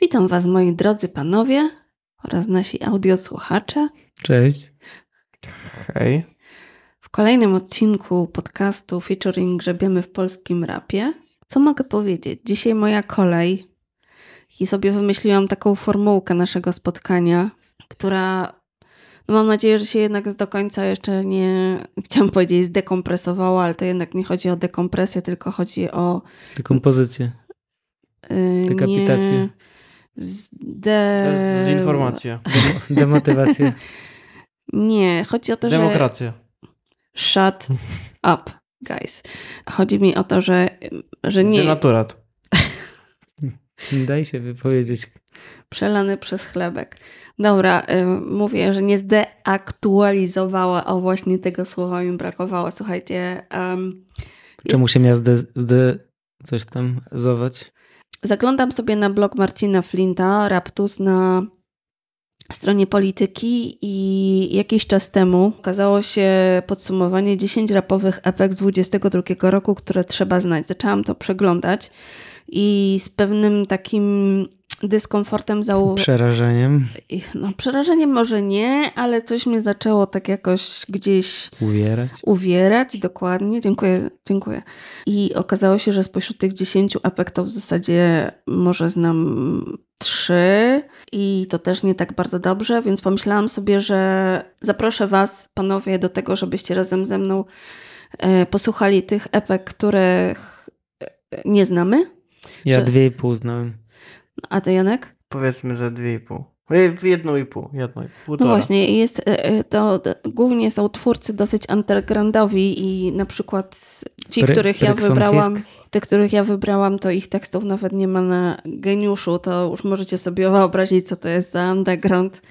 Witam Was, moi drodzy panowie oraz nasi audiosłuchacze. Cześć. Hej. W kolejnym odcinku podcastu featuring Grzebiemy w polskim rapie. Co mogę powiedzieć? Dzisiaj moja kolej i sobie wymyśliłam taką formułkę naszego spotkania, która no mam nadzieję, że się jednak do końca jeszcze nie, chciałam powiedzieć zdekompresowała, ale to jednak nie chodzi o dekompresję, tylko chodzi o... Dekompozycję. Yy, Dekapitację. nie, Zde... Dezinformacja. Demotywację. Nie, chodzi o to, że... Demokracja. Shut up, guys. Chodzi mi o to, że, że nie Denaturat. Daj się wypowiedzieć. przelany przez chlebek. Dobra, y, mówię, że nie zdeaktualizowała, o właśnie tego słowa mi brakowało. Słuchajcie, um, Czemu się miała zde, zde coś tam zować? Zaglądam sobie na blog Marcina Flinta, Raptus, na stronie polityki i jakiś czas temu okazało się podsumowanie 10 rapowych epek z 22 roku, które trzeba znać. Zaczęłam to przeglądać i z pewnym takim dyskomfortem zauważyłam. Przerażeniem. No, przerażeniem może nie, ale coś mnie zaczęło tak jakoś gdzieś Uwierać. uwierać. Dokładnie, dziękuję, dziękuję. I okazało się, że spośród tych 10 epek to w zasadzie może znam trzy i to też nie tak bardzo dobrze, więc pomyślałam sobie, że zaproszę Was, panowie, do tego, żebyście razem ze mną e, posłuchali tych epek, których e, nie znamy. Ja Że- dwie i pół znałem. A ty, Janek? Powiedzmy, że dwie i pół. Ej, Jedną i pół. Jedną i pół. No właśnie, jest, e, e, to, to głównie są twórcy dosyć undergroundowi i na przykład ci, Bry- których ja wybrałam, Fisk. te, których ja wybrałam, to ich tekstów nawet nie ma na geniuszu, to już możecie sobie wyobrazić, co to jest za underground.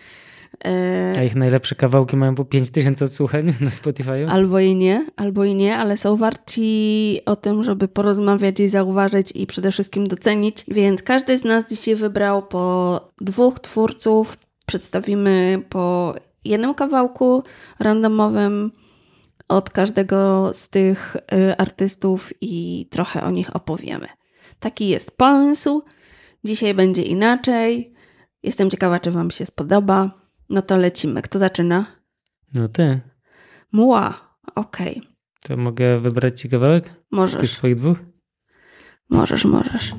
E, A ich najlepsze kawałki mają po 5000 odsłuchań na Spotify. Albo i nie, albo i nie, ale są warci o tym, żeby porozmawiać i zauważyć i przede wszystkim docenić. Więc każdy z nas dzisiaj wybrał po dwóch twórców. Przedstawimy po jednym kawałku randomowym od każdego z tych y, artystów i trochę o nich opowiemy. Taki jest pomysł. Dzisiaj będzie inaczej. Jestem ciekawa, czy Wam się spodoba. No to lecimy. Kto zaczyna? No ty. Mła. Okej. To mogę wybrać ci kawałek? Z tych Możesz, twoich dwóch? możesz, możesz.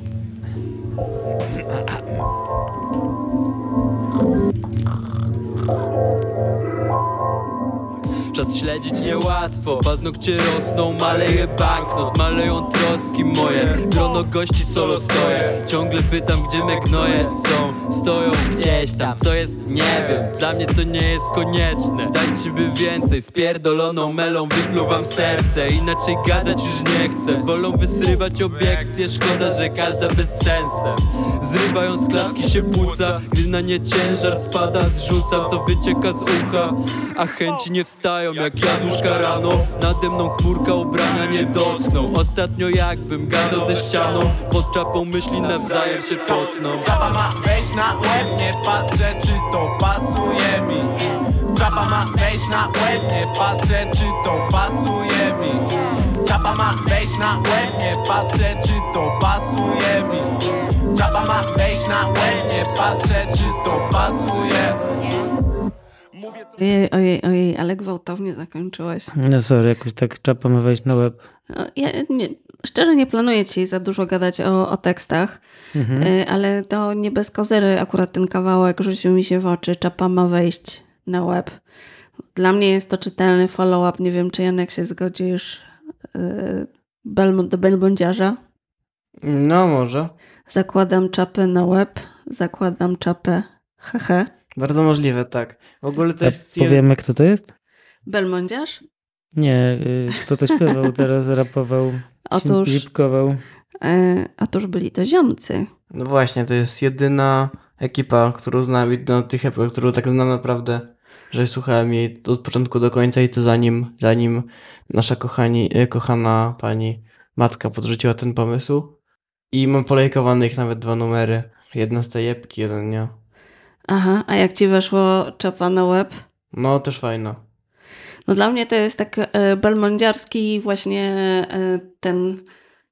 Czas śledzić niełatwo, paznokcie rosną, maleje banknot, maleją troski moje. Grono gości solo stoję, ciągle pytam gdzie me gnoje są. Stoją gdzieś tam, co jest nie wiem, dla mnie to nie jest konieczne. Daj z siebie więcej, spierdoloną melą wypluwam serce. Inaczej gadać już nie chcę, wolą wysrywać obiekcje. Szkoda, że każda bez sensem Zrywają z klatki się płuca, gdy na nie ciężar spada Zrzucam co wycieka z ucha, a chęci nie wstają Jak ja z łóżka rano, nade mną chmurka ubrania nie dosną Ostatnio jakbym gadał ze ścianą, pod czapą myśli nawzajem się potną. Czapa ma wejść na łeb, nie patrzę czy to pasuje mi. Czapa ma wejść na łeb, nie patrzę czy to pasuje mi. Czapa ma wejść na łeb, nie patrzę czy to pasuje mi. Czapa ma wejść na łeb, nie patrzę czy to pasuje Ojej, ojej, ojej, ale gwałtownie zakończyłeś. No sorry, jakoś tak czapa ma wejść na web. No, Ja nie, szczerze nie planuję dzisiaj za dużo gadać o, o tekstach, Mhm. y, ale to nie bez kozery akurat ten kawałek rzucił mi się w oczy. Czapa ma wejść na web. Dla mnie jest to czytelny follow-up. Nie wiem, czy Janek się zgodzisz y, Belmont do Belbądziarza. No może. Zakładam czapę na łeb, zakładam czapę hehe. Bardzo możliwe, tak. W ogóle to jest... powiemy kto to jest? Belmondziarz? Nie, y, kto to śpiewał teraz, rapował, Otóż, lipkował. e, otóż byli to ziomcy. No właśnie, to jest jedyna ekipa, którą znam, jedyna tych epok, którą tak znam naprawdę, że słuchałem jej od początku do końca i to zanim, zanim nasza kochani, e, kochana pani matka podrzuciła ten pomysł. I mam polejkowane ich nawet dwa numery. Jedna z tej epki, jeden nie. Aha, a jak ci weszło czapa na łeb? No, też fajna. No dla mnie to jest tak e, belmondziarski właśnie e, ten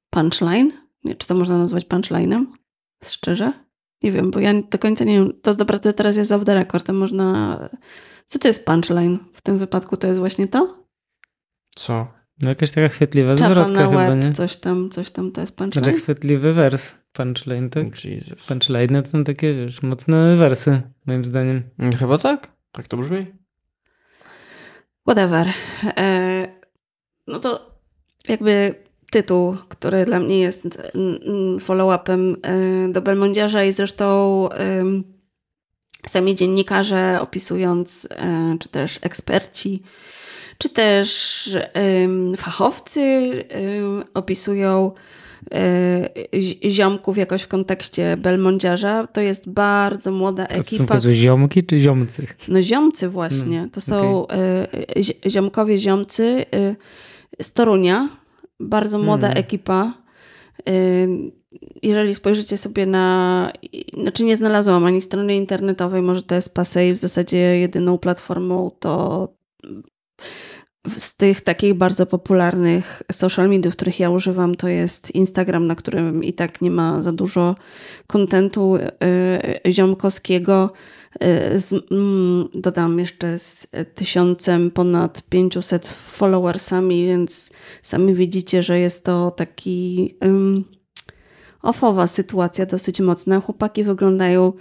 punchline. Nie, czy to można nazwać punchline'em? Szczerze? Nie wiem, bo ja do końca nie wiem. To dobra, to teraz jest off the record. To można... Co to jest punchline? W tym wypadku to jest właśnie to? Co? No jakaś taka chwytliwa zwrotka na chyba, łeb, nie? coś tam, coś tam, to jest Znaczy punchline? chwytliwy wers, punchline, tak? Jesus. Punchline to są takie, wiesz, mocne wersy, moim zdaniem. Mm, Chyba tak? Tak to brzmi? Whatever. E, no to jakby tytuł, który dla mnie jest follow-upem e, do Belmondziarza i zresztą sami dziennikarze opisując, e, czy też eksperci, czy też em, fachowcy em, opisują zi- ziomków jakoś w kontekście Belmondziarza. To jest bardzo młoda To są ekipa, po prostu ziomki czy ziomcy? no ziomcy właśnie. Mm, to są y, zi- ziomkowie ziomcy y, z Torunia. Bardzo młoda Mm. ekipa. Y, jeżeli spojrzycie sobie na... Znaczy nie znalazłam ani strony internetowej, może to jest Pasej, w zasadzie jedyną platformą to z tych takich bardzo popularnych social mediów, których ja używam, to jest Instagram, na którym i tak nie ma za dużo kontentu y, ziomkowskiego. Y, z, mm, dodam jeszcze z tysiącem ponad 500 followersami, więc sami widzicie, że jest to taki ym, ofowa sytuacja, dosyć mocna. Chłopaki wyglądają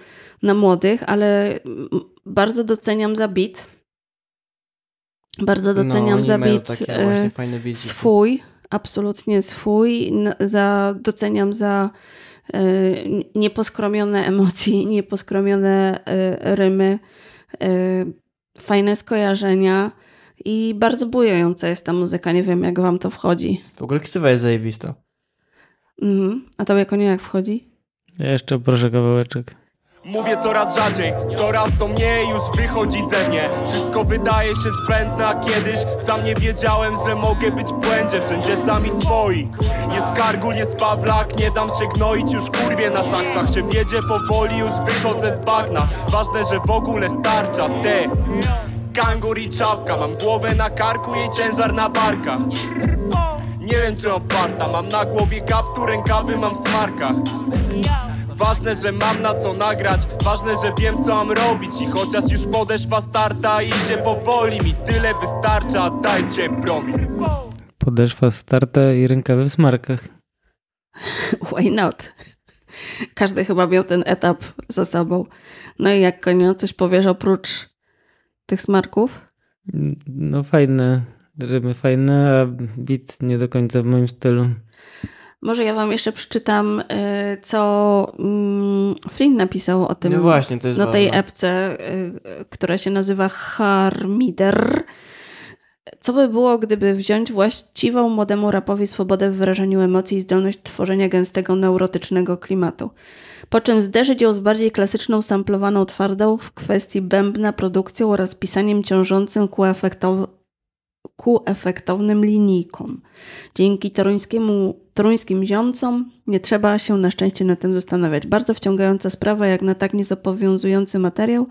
na młodych, ale mm, bardzo doceniam za bit. Bardzo doceniam no, oni za mają bit takie y, właśnie fajne bici. swój, absolutnie swój. Za, doceniam za y, nieposkromione emocji, nieposkromione y, rymy, y, fajne skojarzenia i bardzo bujująca jest ta muzyka. Nie wiem, jak wam to wchodzi. W ogóle ksywa jest zajebista. Mhm. A tobie konie jak wchodzi? Ja jeszcze proszę kawałeczek. Mówię coraz rzadziej, coraz to mniej już wychodzi ze mnie. Wszystko wydaje się zbędne, a kiedyś sam nie wiedziałem, że mogę być w błędzie. Wszędzie sami swoi. Jest kargul, jest pawlak, nie dam się gnoić Już kurwie na saksach się wiedzie powoli, już wychodzę z bagna. Ważne, że w ogóle starcza, te. Kangur i czapka, mam głowę na karku, jej ciężar na barkach. Nie wiem czy mam farta, mam na głowie kaptur, rękawy mam w smarkach Ważne, że mam na co nagrać Ważne, że wiem co mam robić I chociaż już podeszwa starta idzie powoli Mi tyle wystarcza, daj się broń Podeszwa starta i rękawy w smarkach. Why not? Każdy chyba miał ten etap za sobą. No i jak konio, coś powiesz oprócz tych smarków? No fajne, rymy fajne, a beat nie do końca w moim stylu. Może ja wam jeszcze przeczytam, y, co mm, Flynn napisał o tym No właśnie, to jest na tej ważne. epce, y, która się nazywa Harmider. Co by było, gdyby wziąć właściwą młodemu rapowi swobodę w wyrażaniu emocji i zdolność tworzenia gęstego, neurotycznego klimatu? Po czym zderzyć ją z bardziej klasyczną, samplowaną twardą w kwestii bębna, produkcją oraz pisaniem ciążącym ku, efektow- ku efektownym linijkom. Dzięki toruńskiemu, toruńskim ziomcom nie trzeba się na szczęście nad tym zastanawiać. Bardzo wciągająca sprawa, jak na tak niezobowiązujący materiał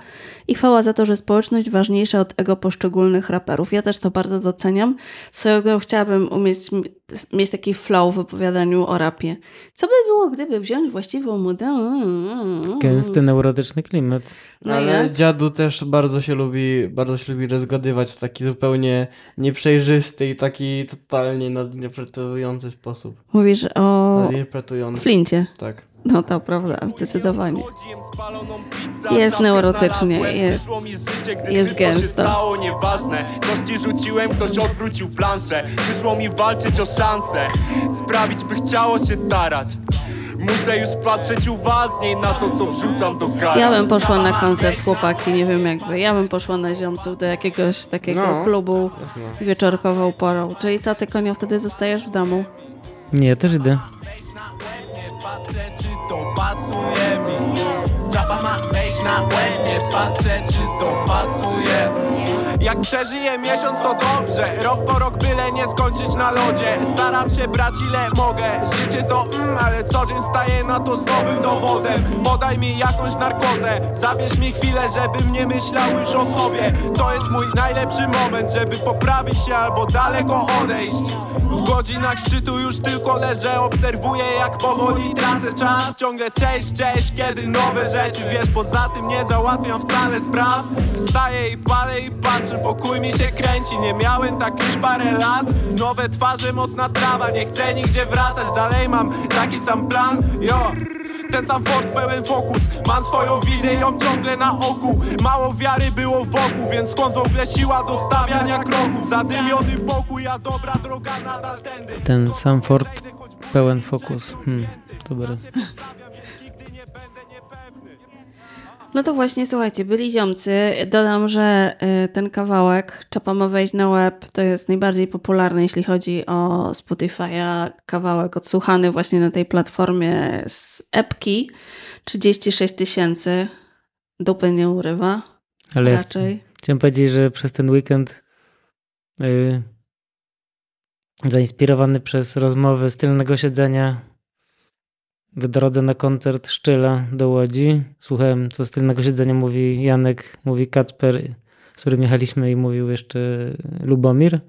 i chwała za to, że społeczność ważniejsza od ego poszczególnych raperów. Ja też to bardzo doceniam. Swoją drogą chciałabym umieć mieć taki flow w opowiadaniu o rapie. Co by było, gdyby wziąć właściwą modę? Gęsty, neurotyczny klimat. No Ale jak? dziadu też bardzo się lubi, bardzo się lubi rozgadywać w taki zupełnie nieprzejrzysty i taki totalnie nadinterpretujący sposób. Mówisz o. Flincie. Tak. No to prawda, zdecydowanie. Jest neurotycznie, jest- jest gęsto. stało nieważne Kości rzuciłem, ktoś odwrócił planszę Przyszło mi walczyć o szansę Sprawić, by chciało się starać Muszę już patrzeć uważniej na to, co wrzucam do gara Ja bym poszła na koncert, chłopaki, nie wiem jak wy. Ja bym poszła na ziomców do jakiegoś takiego No. klubu Jasne. wieczorkową porą. Czyli co, ty konio wtedy zostajesz w domu? Nie, ja też idę. Czapa ma wejść na łeb Nie patrzę, czy to pasuje Jak przeżyję miesiąc to dobrze. Rok po rok byle nie skończyć na lodzie. Staram się brać ile mogę. Życie to mm, ale co dzień staję na to z nowym dowodem. Podaj mi jakąś narkozę. Zabierz mi chwilę, żebym nie myślał już o sobie. To jest mój najlepszy moment, żeby poprawić się albo daleko odejść. W godzinach szczytu już tylko leżę Obserwuję jak powoli tracę czas. Ciągle cześć, cześć, kiedy nowe rzeczy Wiesz, poza tym nie załatwiam wcale spraw. Wstaję i palę i patrzę Pokój mi się kręci, nie miałem tak już parę lat. Nowe twarze, mocna trawa Nie chcę nigdzie wracać, dalej mam taki sam plan Jo. Ten sam Ford pełen fokus Mam swoją wizję, ją ciągle na oku. Mało wiary było wokół Więc skąd w ogóle siła do stawiania kroków? Zadymiony pokój, a dobra droga nadal tędy. Ten sam Ford pełen fokus. Hmm, dobre. No to właśnie, słuchajcie, byli ziomcy. Dodam, że y, ten kawałek Czapa ma wejść na web to jest najbardziej popularny, jeśli chodzi o Spotify'a. Kawałek odsłuchany właśnie na tej platformie z epki. 36 tysięcy. Dupy nie urywa. Ale ja raczej. chciałem powiedzieć, że przez ten weekend yy, zainspirowany przez rozmowy z tylnego siedzenia w drodze na koncert Szczyla do Łodzi. Słuchałem, co z tylnego siedzenia mówi Janek, mówi Kacper, z którym jechaliśmy i mówił jeszcze Lubomir.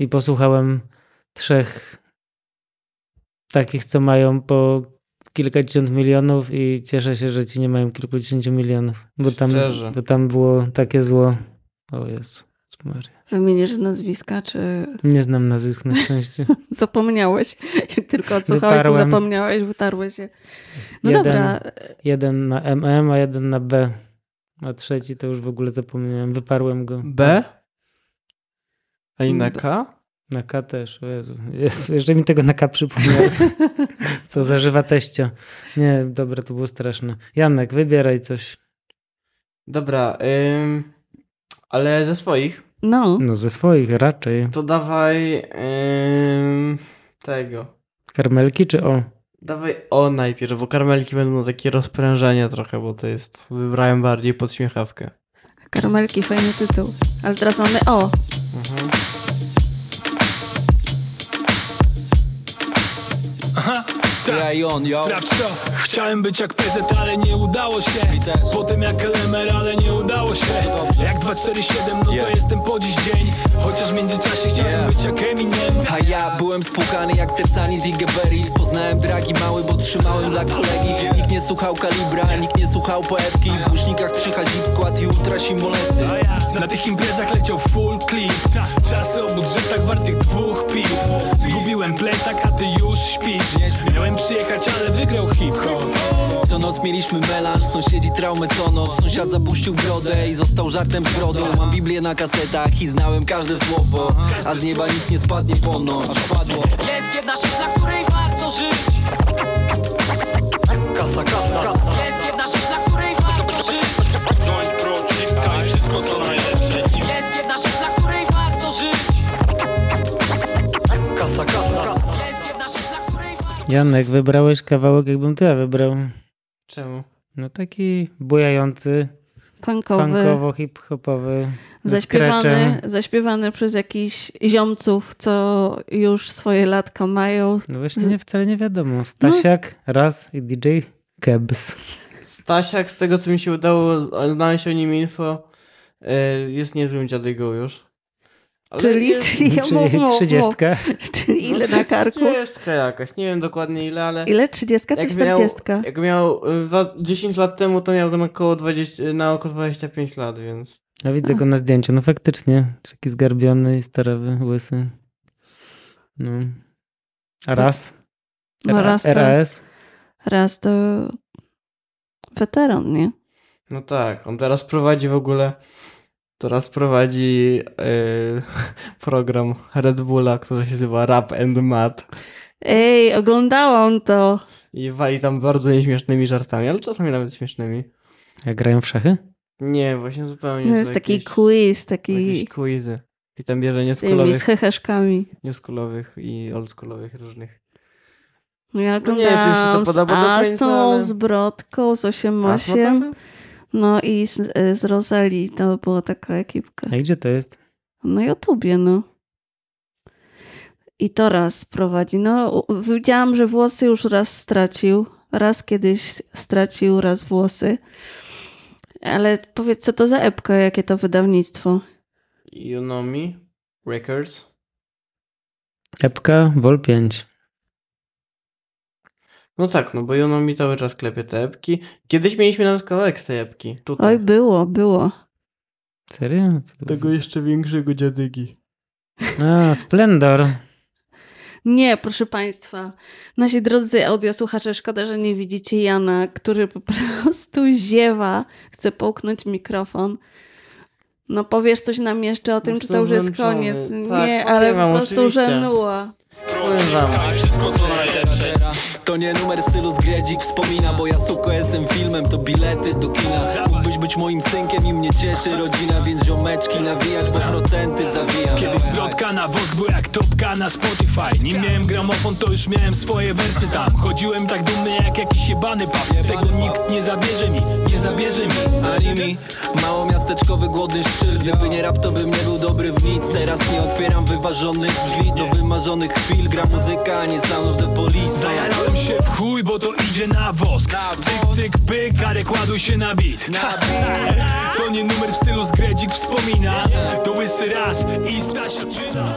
I posłuchałem trzech takich, co mają po kilkadziesiąt milionów i cieszę się, że ci nie mają kilkudziesięciu milionów. Bo tam, Szczerze. bo tam było takie zło. O Jezu. Wymienisz nazwiska, czy Nie znam nazwisk na szczęście. zapomniałeś? Jak tylko odsłuchałeś, to zapomniałeś, wytarłeś się. No Jeden. dobra, Jeden na MM, a jeden na B. A trzeci to już w ogóle zapomniałem. Wyparłem go. B? A i na K? Na K też. O Jezu. Jezu jeszcze mi tego na K przypomniałeś. Co za żywa teścia. Nie, dobra, to było straszne. Janek, wybieraj coś. Dobra, ym, ale ze swoich no. No ze swoich raczej. to dawaj ym, tego. Karmelki czy o? Dawaj o najpierw, bo karmelki będą na takie rozprężenie trochę, bo to jest, wybrałem bardziej pod śmiechawkę. Karmelki, fajny tytuł. Ale teraz mamy o. Mhm. Ja i on, yo. Sprawdź to, chciałem być jak PZ, ale nie udało się. Potem jak LMR, ale nie udało się. Jak 247, no to jestem po dziś dzień. Chociaż w międzyczasie chciałem być jak Eminem. A ja byłem spłukany jak Cersani Digeberry Poznałem dragi mały, bo trzymałem dla kolegi. Nikt nie słuchał kalibra, nikt nie słuchał poewki W głośnikach trzycha zip skład i ultra molesty A ja na tych imprezach leciał full clip. Czasy o budżetach wartych dwóch piw. Zgubiłem plecak, a ty już śpisz. Miałem przyjechać, ale wygrał hip-hop. Co noc mieliśmy melanż, sąsiedzi traumę co noc. Sąsiad zapuścił brodę i został żartem z brodą. Mam Biblię na kasetach i znałem każde słowo. A z nieba nic nie spadnie ponoć Padło. Jest jedna rzecz, na której warto żyć. Kasa, kasa, Jest Janek, wybrałeś kawałek, jakbym to ja wybrał. Czemu? No taki bujający, funkowo, hip-hopowy. Zaśpiewany, zaśpiewany przez jakichś ziomców, co już swoje latka mają. No właśnie nie, wcale nie wiadomo. Stasiak, raz i DJ Kebs. Stasiak, z tego co mi się udało znaleźć o nim info, y, jest niezłym dziadygo już. Ale Czyli, jest- czyli, ja mów, mów, trzydziestka. mów. Czyli ile no, na karku? Trzydziestka jakaś, nie wiem dokładnie ile, ale... Ile? Trzydziestka czy czterdziestka? jak miał y, dwa- 10 lat temu, to miał go na około, 20, na około 25 lat, więc... Ja widzę go na zdjęciu. No faktycznie. Taki zgarbiony i starawy, łysy. No. A raz? No raz to, RAS? raz to weteran, nie? No tak, on teraz prowadzi w ogóle... Teraz prowadzi y, program Red Bulla, który się nazywa Rap and Mat. Ej, oglądałam to. I wali tam bardzo nieśmiesznymi żartami, ale czasami nawet śmiesznymi. Jak grają w szachy? Nie, właśnie zupełnie. To są jest taki jakieś- quiz, Jakieś taki quizy. I tam bierze z tymi, nieskulowych, z heheszkami. nieskulowych i oldschoolowych różnych. No ja No nie wiem, czy mi się to oglądałam podoba do z końca, Astą, ale- z Brodką, z Astma tam 8-8. No i z, z Rosali to była taka ekipka. A gdzie to jest? Na YouTubie, no. I to raz prowadzi. No, widziałam, że włosy już raz stracił. Raz kiedyś stracił, raz włosy. Ale powiedz, co to za epka, jakie to wydawnictwo? Unomi Records. Epka, Vol 5. No tak, no bo Unomi cały czas klepie te epki. Kiedyś mieliśmy nawet kawałek z tej epki. Tutaj. Oj, było, było. Serio? Co to Tego jeszcze większego dziadygi. A, Splendor. Nie, proszę Państwa. Nasi drodzy audiosłuchacze, szkoda, że nie widzicie Jana, który po prostu ziewa, chce połknąć mikrofon. No powiesz coś nam jeszcze o tym, czy to Jestem już jest zmęczony. koniec. Tak, nie, ale po prostu oczywiście. żenuła. Powiem wam. Wszystko co najlepsze. To nie numer w stylu zgredzik wspomina Bo ja suko jestem filmem, to bilety do kina Mógłbyś być moim synkiem i mnie cieszy rodzina Więc ziomeczki nawijać, bo procenty zawijam Kiedyś zwrotka na wosk był jak topka na Spotify Nim miałem gramofon to już miałem swoje wersy tam Chodziłem tak dumny jak jakiś jebany paw Tego nikt nie zabierze mi, zabierze mi. Ani mi Mało miasteczkowy głodny szczyl. Gdyby nie rap to bym nie był dobry w nic. Teraz nie otwieram wyważonych drzwi Do wymarzonych chwil. Gra muzyka, a nie sound of the police. Zajarałem się w chuj, bo to idzie na wosk. Cyk, cyk, pyk, ale kładł się na beat. To nie numer w stylu zgredzik wspomina. To łysy raz i Stasioczyna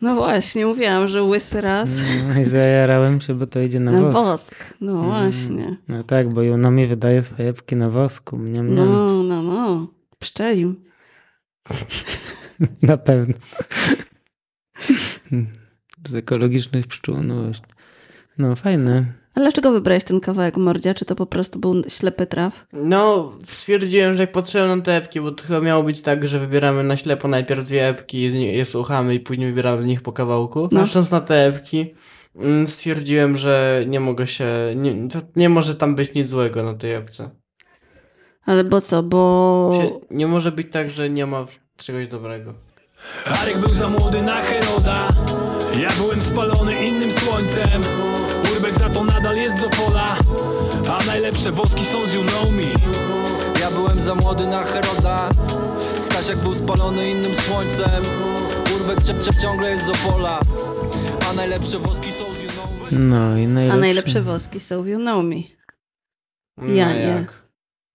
No właśnie, mówiłam, że łysy raz No i zajarałem się, bo to idzie na na wosk. wosk. No właśnie. No tak, bo Unomi wydaje swoje epki na wosku. Mniam, mniam. No, no, no. Pszczelił. Na pewno. Z ekologicznych pszczół, no właśnie. No fajne. Ale dlaczego wybrałeś ten kawałek mordzia? Czy to po prostu był ślepy traf? No, stwierdziłem, że jak patrzyłem na te epki, bo to chyba miało być tak, że wybieramy na ślepo najpierw dwie epki, je słuchamy i później wybieramy z nich po kawałku. No. Patrząc na te epki, mm, stwierdziłem, że nie mogę się, nie, to nie może tam być nic złego na tej epce. Ale bo co? Bo... Nie może być tak, że nie ma czegoś dobrego. Arek był za młody na Heroda Ja byłem spalony innym słońcem Urbek za to nadal jest z Opola A najlepsze woski są z You Know Me Ja byłem za młody na Heroda Stasiak był spalony innym słońcem Urbek ciągle jest z Opola A najlepsze woski są z You Know Me No i najlepsze. A najlepsze woski są w You Know Me. Ja No nie. jak?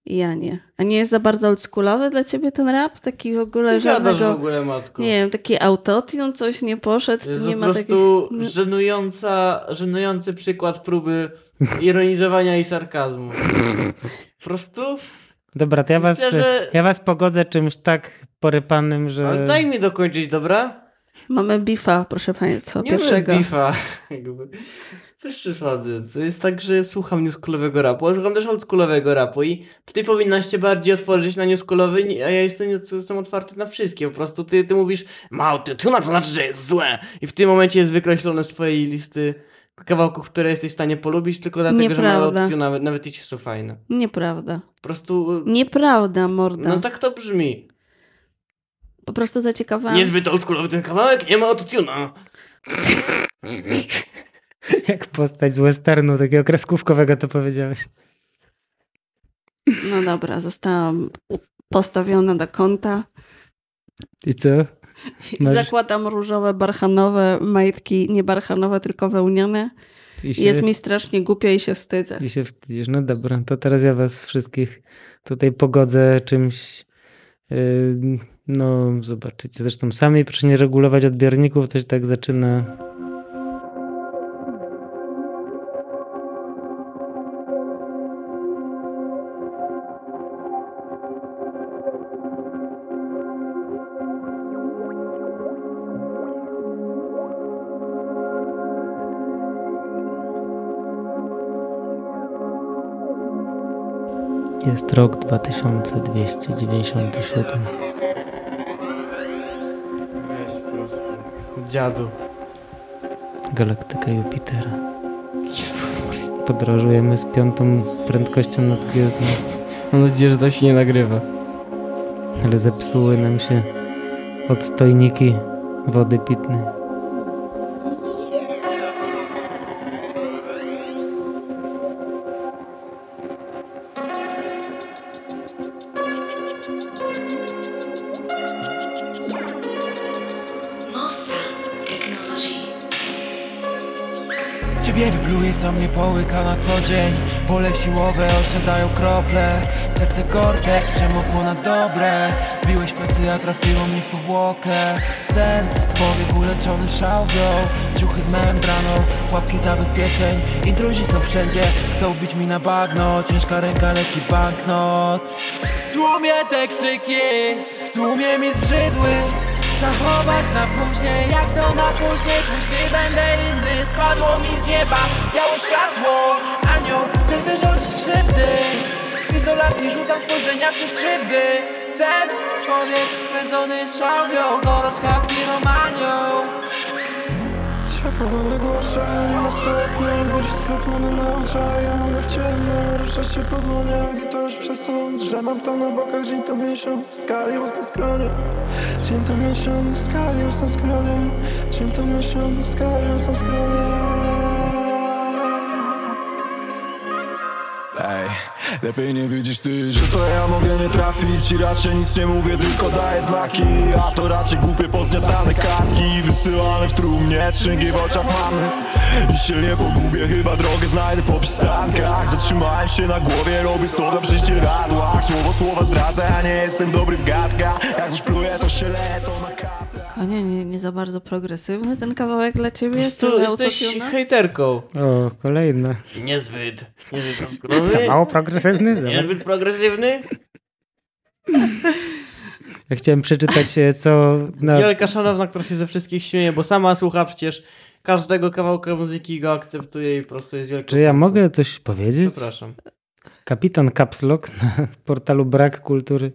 Ja nie. A nie jest za bardzo oldschoolowy dla ciebie ten rap? Taki w ogóle Ty gadasz w żadnego... ogóle, matko. Nie wiem, taki autotune coś nie poszedł, To to jest nie po ma prostu takich... żenująca, żenujący przykład próby ironizowania i sarkazmu. Po prostu? Dobra, to ja was, Myślę, że- ja was pogodzę czymś tak porypanym, że... Ale daj mi dokończyć, dobra? Mamy bifa, proszę państwa, Nie pierwszego. mam bifa. Coś przesady. To jest tak, że słucham newschoolowego rapu, ale słucham też oldschoolowego rapu i ty powinnaś się bardziej otworzyć na newschoolowy, a ja jestem, jestem otwarty na wszystkie. Po prostu ty, ty mówisz, małty, tu na to znaczy, że jest złe. I w tym momencie jest wykreślone z twojej listy kawałków, które jesteś w stanie polubić, tylko dlatego, że Nieprawda. mają opcję, nawet, nawet jeśli są fajne. Nieprawda. Po prostu... Nieprawda, morda. No tak to brzmi. Po prostu zaciekawałam Niezbyt oldschoolowy ten kawałek, nie ma autotuna. Jak postać z westernu, takiego kreskówkowego to powiedziałeś. No dobra, zostałam postawiona do kąta. I co? Masz- Zakładam różowe, barchanowe majtki, nie barchanowe, tylko wełniane. I I Jest mi strasznie głupio i się wstydzę. I się wstydzisz. No dobra, to teraz ja was wszystkich tutaj pogodzę czymś. yy, No, zobaczycie. Zresztą sami proszę nie regulować odbiorników, to się tak zaczyna. Jest rok 2297. Weź po prostu. Dziadu. Galaktyka Jupitera. Jezus. Podróżujemy z piątą prędkością nadgwiezdną, Mam nadzieję, że to się nie nagrywa. ale zepsuły nam się odstojniki wody pitnej. Co mnie połyka na co dzień. Pole siłowe osiadają krople. Serce kortek przemokło na dobre. Biłeś plecy, a trafiło mnie w powłokę. Sen z powiek uleczony szałwią. Ciuchy z membraną, łapki zabezpieczeń. Intruzi są wszędzie, chcą wbić mi na bagno. Ciężka ręka, lekki banknot. W tłumie te krzyki, w tłumie mi zbrzydły Zachować na później, jak to na później. Później będę inny, spadło mi z nieba. Białe światło, anioł chce wyrządzić krzywdy. W izolacji rzucam spojrzenia przez szybdy Sen z powiek spędzony szałwią Gorączka piromanią Ciepłe głoszenie na stopniach Budzi sklepniony na oczach w ciemno ruszać się po dłoniach I to już przesąd, że mam to na bokach Dzień to miesiąc, skali na skronie Dzień to miesiąc, skali na skronie Dzień to miesiąc, skali na skronie Ej, lepiej nie widzisz ty, że to ja mogę nie trafić I raczej nic nie mówię, tylko daję znaki. A to raczej głupie pozjadane kartki Wysyłane w trumnie, strzęgi w oczach mamy I się nie pogubię, chyba drogę znajdę po przystankach. Zatrzymałem się na głowie, robię stoda w prześcieradłach Słowo słowa zdradzę, ja nie jestem dobry w gadkach. Jak coś pluję, to się leje, to na kartę Konie, nie, nie za bardzo progresywny ten kawałek dla ciebie? Tu Tyle jesteś autotuna? hejterką. O, kolejne. Niezbyt. Niezbyt Za mało progresywny? Niezbyt progresywny. Ja chciałem przeczytać, e, co... Na... Wielka szanowna, która się ze wszystkich śmieje, bo sama słucha przecież każdego kawałka muzyki go akceptuje i po prostu jest wielką... Czy ja mogę coś powiedzieć? Przepraszam. Kapitan Capslock na portalu Brak Kultury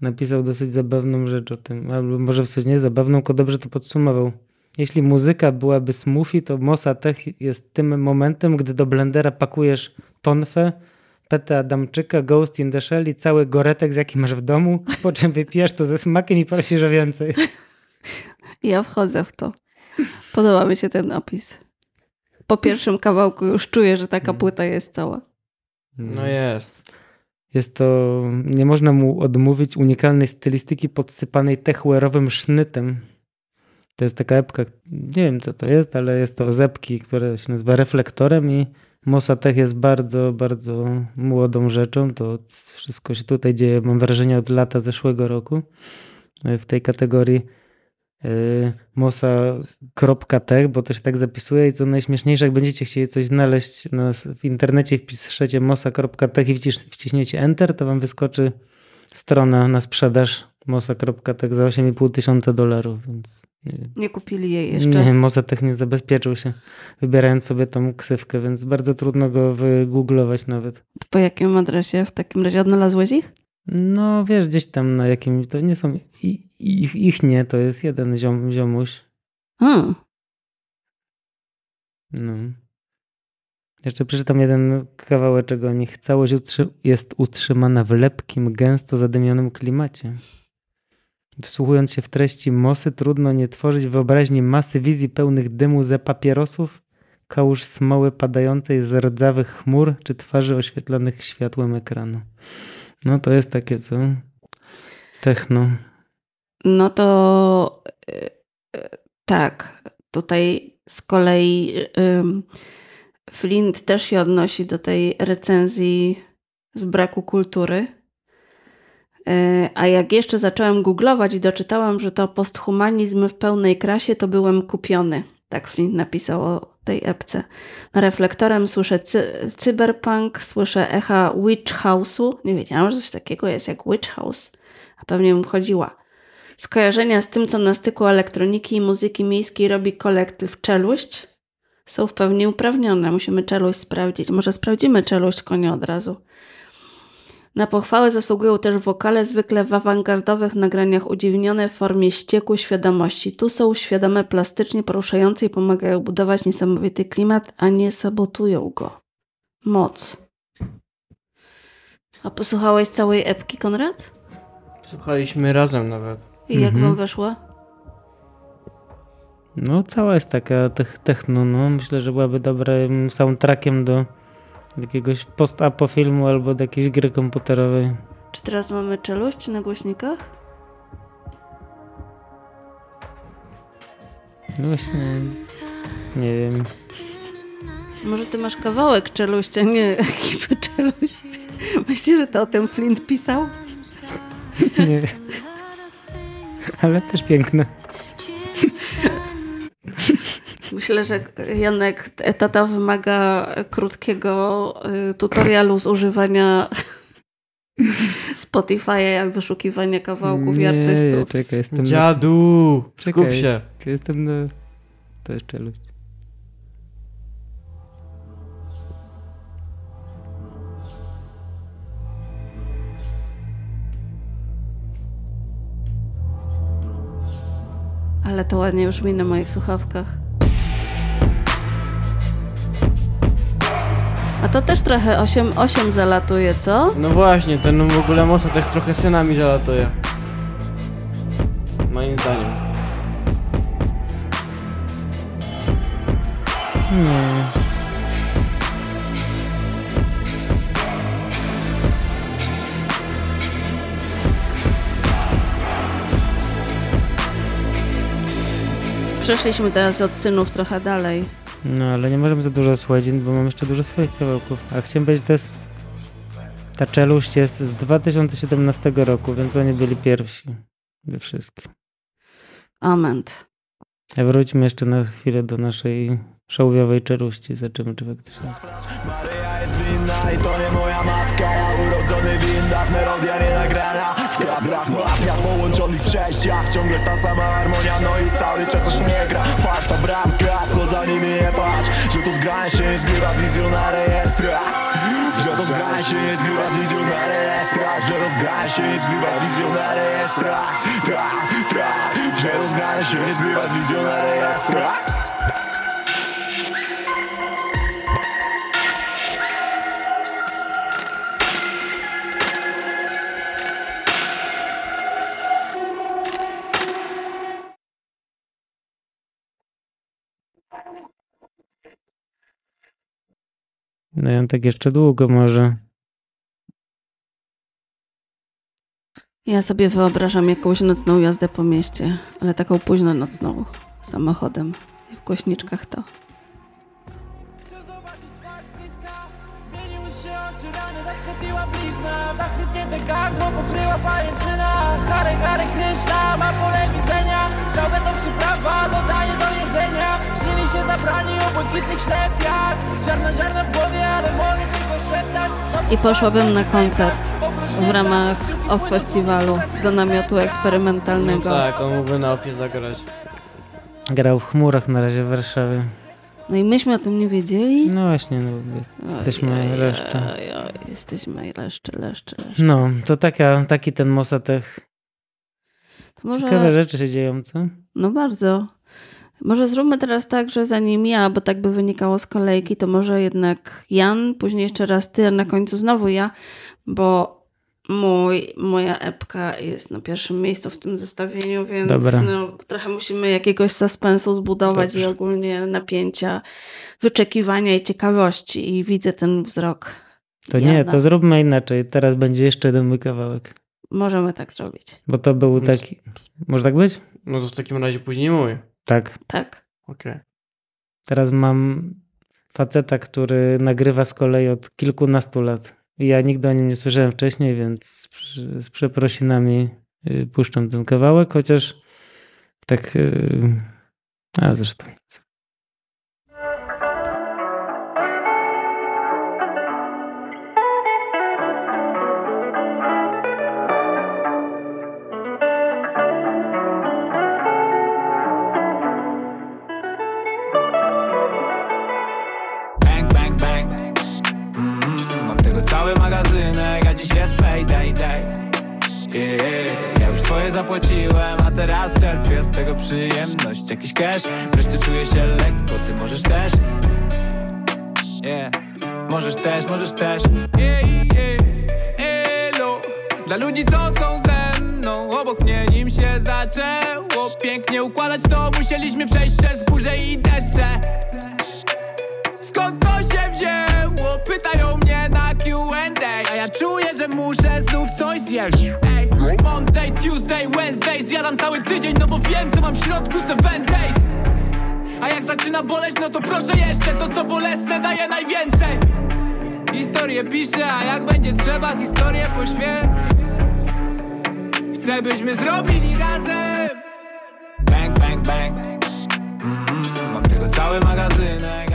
napisał dosyć zabawną rzecz o tym, albo może w sensie nie zabawną, tylko dobrze to podsumował. Jeśli muzyka byłaby smoothie, to Mosa Tech jest tym momentem, gdy do blendera pakujesz tonfę, Petę Adamczyka, Ghost in the Shell i cały goretek, z jaki masz w domu, po czym wypijesz to ze smakiem i prosisz o więcej. Ja wchodzę w to. Podoba mi się ten opis. Po pierwszym kawałku już czuję, że taka płyta jest cała. No jest. Jest to, nie można mu odmówić unikalnej stylistyki podsypanej techwearowym sznytem. To jest taka epka, nie wiem co to jest, ale jest to z epki, która się nazywa Reflektorem i Mosa Tech jest bardzo, bardzo młodą rzeczą. To wszystko się tutaj dzieje, mam wrażenie, od lata zeszłego roku w tej kategorii mosa.tech, bo to się tak zapisuje i co najśmieszniejsze, jak będziecie chcieli coś znaleźć na, w internecie, wpiszecie mosa.tech i wciśniecie Enter, to wam wyskoczy strona na sprzedaż mosa.tech za 8,5 tysiąca dolarów, więc nie. Nie kupili jej jeszcze. Nie, Mosatech nie zabezpieczył się, wybierając sobie tą ksywkę, więc bardzo trudno go wygooglować nawet. Po jakim adresie w takim razie odnalazłeś ich? No wiesz, gdzieś tam na jakimś, to nie są ich, ich nie, to jest jeden ziom, ziomuś. Hmm. No. Jeszcze przeczytam jeden kawałeczek o nich. Całość utrzy- jest utrzymana w lepkim, gęsto zadymionym klimacie. Wsłuchując się w treści Mosy, trudno nie tworzyć wyobraźni masy wizji pełnych dymu ze papierosów, kałuż smoły padającej z rdzawych chmur, czy twarzy oświetlonych światłem ekranu. No to jest takie co? Techno. No to y, y, tak. Tutaj z kolei Flint też się odnosi do tej recenzji z braku kultury. Y, A jak jeszcze zacząłem googlować i doczytałam, że to posthumanizm w pełnej krasie, to byłem kupiony. Tak Flint napisał o tej epce. Na reflektorem słyszę cy- cyberpunk, słyszę echa Witch House'u. Nie wiedziałam, że coś takiego jest jak Witch House. A pewnie bym chodziła. Skojarzenia z tym, co na styku elektroniki i muzyki miejskiej robi kolektyw Czeluść, są w pełni uprawnione. Musimy Czeluść sprawdzić. Może sprawdzimy Czeluść konie od razu. Na pochwałę zasługują też wokale, zwykle w awangardowych nagraniach udziwnione w formie ścieku świadomości. Tu są świadome plastycznie, poruszające i pomagają budować niesamowity klimat, a nie sabotują go. Moc. A posłuchałeś całej epki, Konrad? Słuchaliśmy razem nawet. I jak Mhm. wam weszła? No, cała jest taka tech, techno, no. Myślę, że byłaby dobrym soundtrackiem do jakiegoś post-apo filmu albo do jakiejś gry komputerowej. Czy teraz mamy czeluść na głośnikach? No właśnie, nie wiem. Może ty masz kawałek czeluścia, nie ekipy czeluści. Myślisz, że to o tym Flint pisał? Nie. Ale też piękne. Myślę, że Janek, tata wymaga krótkiego y, tutorialu z używania Spotify'a, jak wyszukiwania kawałków i Nie, artystów. Czekaj, jestem Dziadu, na... skup Czekaj, się. Jestem na... To jest czeluść. Ale to ładnie już mi na moich słuchawkach. A to też trochę 8, 8 zalatuje, co? No właśnie, ten w ogóle mocno tak trochę synami zalatuje. Przeszliśmy teraz od synów trochę dalej. No, ale nie możemy za dużo słuchać, bo mam jeszcze dużo swoich kawałków. A chciałem powiedzieć, to jest... Ta czeluść jest z 2017 roku, więc oni byli pierwsi we wszystkim. Ament. A wróćmy jeszcze na chwilę do naszej szałwiowej czeluści. Zobaczymy, czy faktycznie jest. Maryja jest winna i to nie moja matka Ja urodzony w Indach, melodia nie nagrana W łapniach, połączonych przejściach. Ciągle ta sama harmonia, no i cały czas coś nie gra. Farsa, bramka, co za nimi nie patrz. Że to zgranie się nie zgrywa z wizją na rejestrach Że to zgranie się nie zgrywa z wizją na rejestrach Że to zgranie się nie zgrywa z wizją na rejestrach Tra, tra, że to zgranie się nie zgrywa z wizją na rejestrach No ja tak jeszcze długo może. Ja sobie wyobrażam jakąś nocną jazdę po mieście, ale taką późno nocną, samochodem i w głośniczkach to. Chcę zobaczyć twarz bliska Zmieniły się oczy, rany zasklepiła blizna Zachrypnięte gardło pokryła pajęczyna Harry, Harry Kryszna ma pole widzenia Szał będą przyprawa, dodanie do jedzenia Śnili się zabrani o błękitnych ślepiach Ziarna, ziarna w głowie, ale mogę tylko szeptać I poszłabym na koncert w ramach OFF Festiwalu do namiotu No eksperymentalnego. tak, on mógłby na opie zagrać. Grał w chmurach na razie w Warszawie. No i myśmy o tym nie wiedzieli. No właśnie, no, jest, jesteśmy Ojej, leszcze. ojej, Jesteśmy leszcze, leszcze, leszcze. No, to taka, taki ten Mosatech. Może... Ciekawe rzeczy się dzieją, co? No bardzo. Może zróbmy teraz tak, że zanim ja, bo tak by wynikało z kolejki, to może jednak Jan, później jeszcze raz ty, a na końcu znowu ja, bo mój, moja epka jest na pierwszym miejscu w tym zestawieniu, więc no, trochę musimy jakiegoś suspensu zbudować i Dobrze. ogólnie napięcia, wyczekiwania i ciekawości i widzę ten wzrok. To nie, Jana. to zróbmy inaczej. Teraz będzie jeszcze jeden mój kawałek. Możemy tak zrobić. Bo to był taki... Może tak być? No to w takim razie później mój. Tak. Tak. Okej. Teraz mam faceta, który nagrywa z kolei od kilkunastu lat. Ja nigdy o nim nie słyszałem wcześniej, więc z przeprosinami y, puszczam ten kawałek, chociaż tak... y, A zresztą yeah, Ja już swoje zapłaciłem, a teraz czerpię z tego przyjemność. Jakiś cash, wreszcie czuję się lekko, ty możesz też. Yeah, możesz też, możesz też. Yeah, yeah. Elo, dla ludzi co są ze mną Obok mnie nim się zaczęło Pięknie układać. To musieliśmy przejść przez burzę i deszcze. Skąd to się wzięło? Pytają mnie na że muszę znów coś zjeść. Ej, Monday, Tuesday, Wednesday Zjadam cały tydzień, no bo wiem co mam w środku seven days. A jak zaczyna boleć, no to proszę jeszcze To co bolesne daje najwięcej. Historię piszę, a jak będzie trzeba Historię poświęcę. Chcę byśmy zrobili razem. Bang, bang, bang. Mm, Mam tego cały magazynek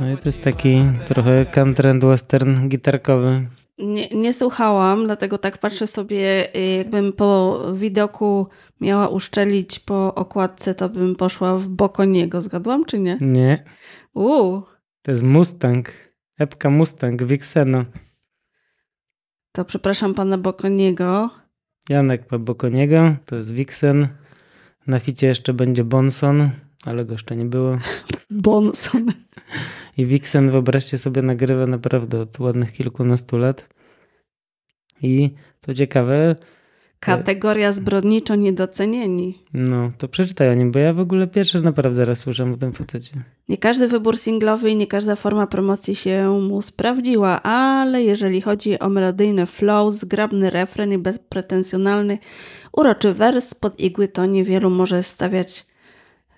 No i to jest taki trochę country and western gitarkowy. Nie, nie słuchałam, dlatego tak patrzę sobie, y, jakbym po widoku miała uszczelić po okładce, to bym poszła w Bokoniego. Zgadłam czy nie? Nie, Uuu, to jest Mustang. Epka Mustang, Vixeno. to przepraszam pana Bokoniego. Janek Bokoniego, to jest Vixen. Na ficie jeszcze będzie Bonson, ale go jeszcze nie było. Bonson. I Vixen, wyobraźcie sobie, nagrywa naprawdę od ładnych kilkunastu lat. I co ciekawe, Kategoria zbrodniczo niedocenieni. no to przeczytaj o nim, bo ja w ogóle pierwszy naprawdę raz słyszałem o tym facecie. Nie każdy wybór singlowy i nie każda forma promocji się mu sprawdziła, ale jeżeli chodzi o melodyjny flow, zgrabny refren i bezpretensjonalny, uroczy wers spod igły, to niewielu może stawiać,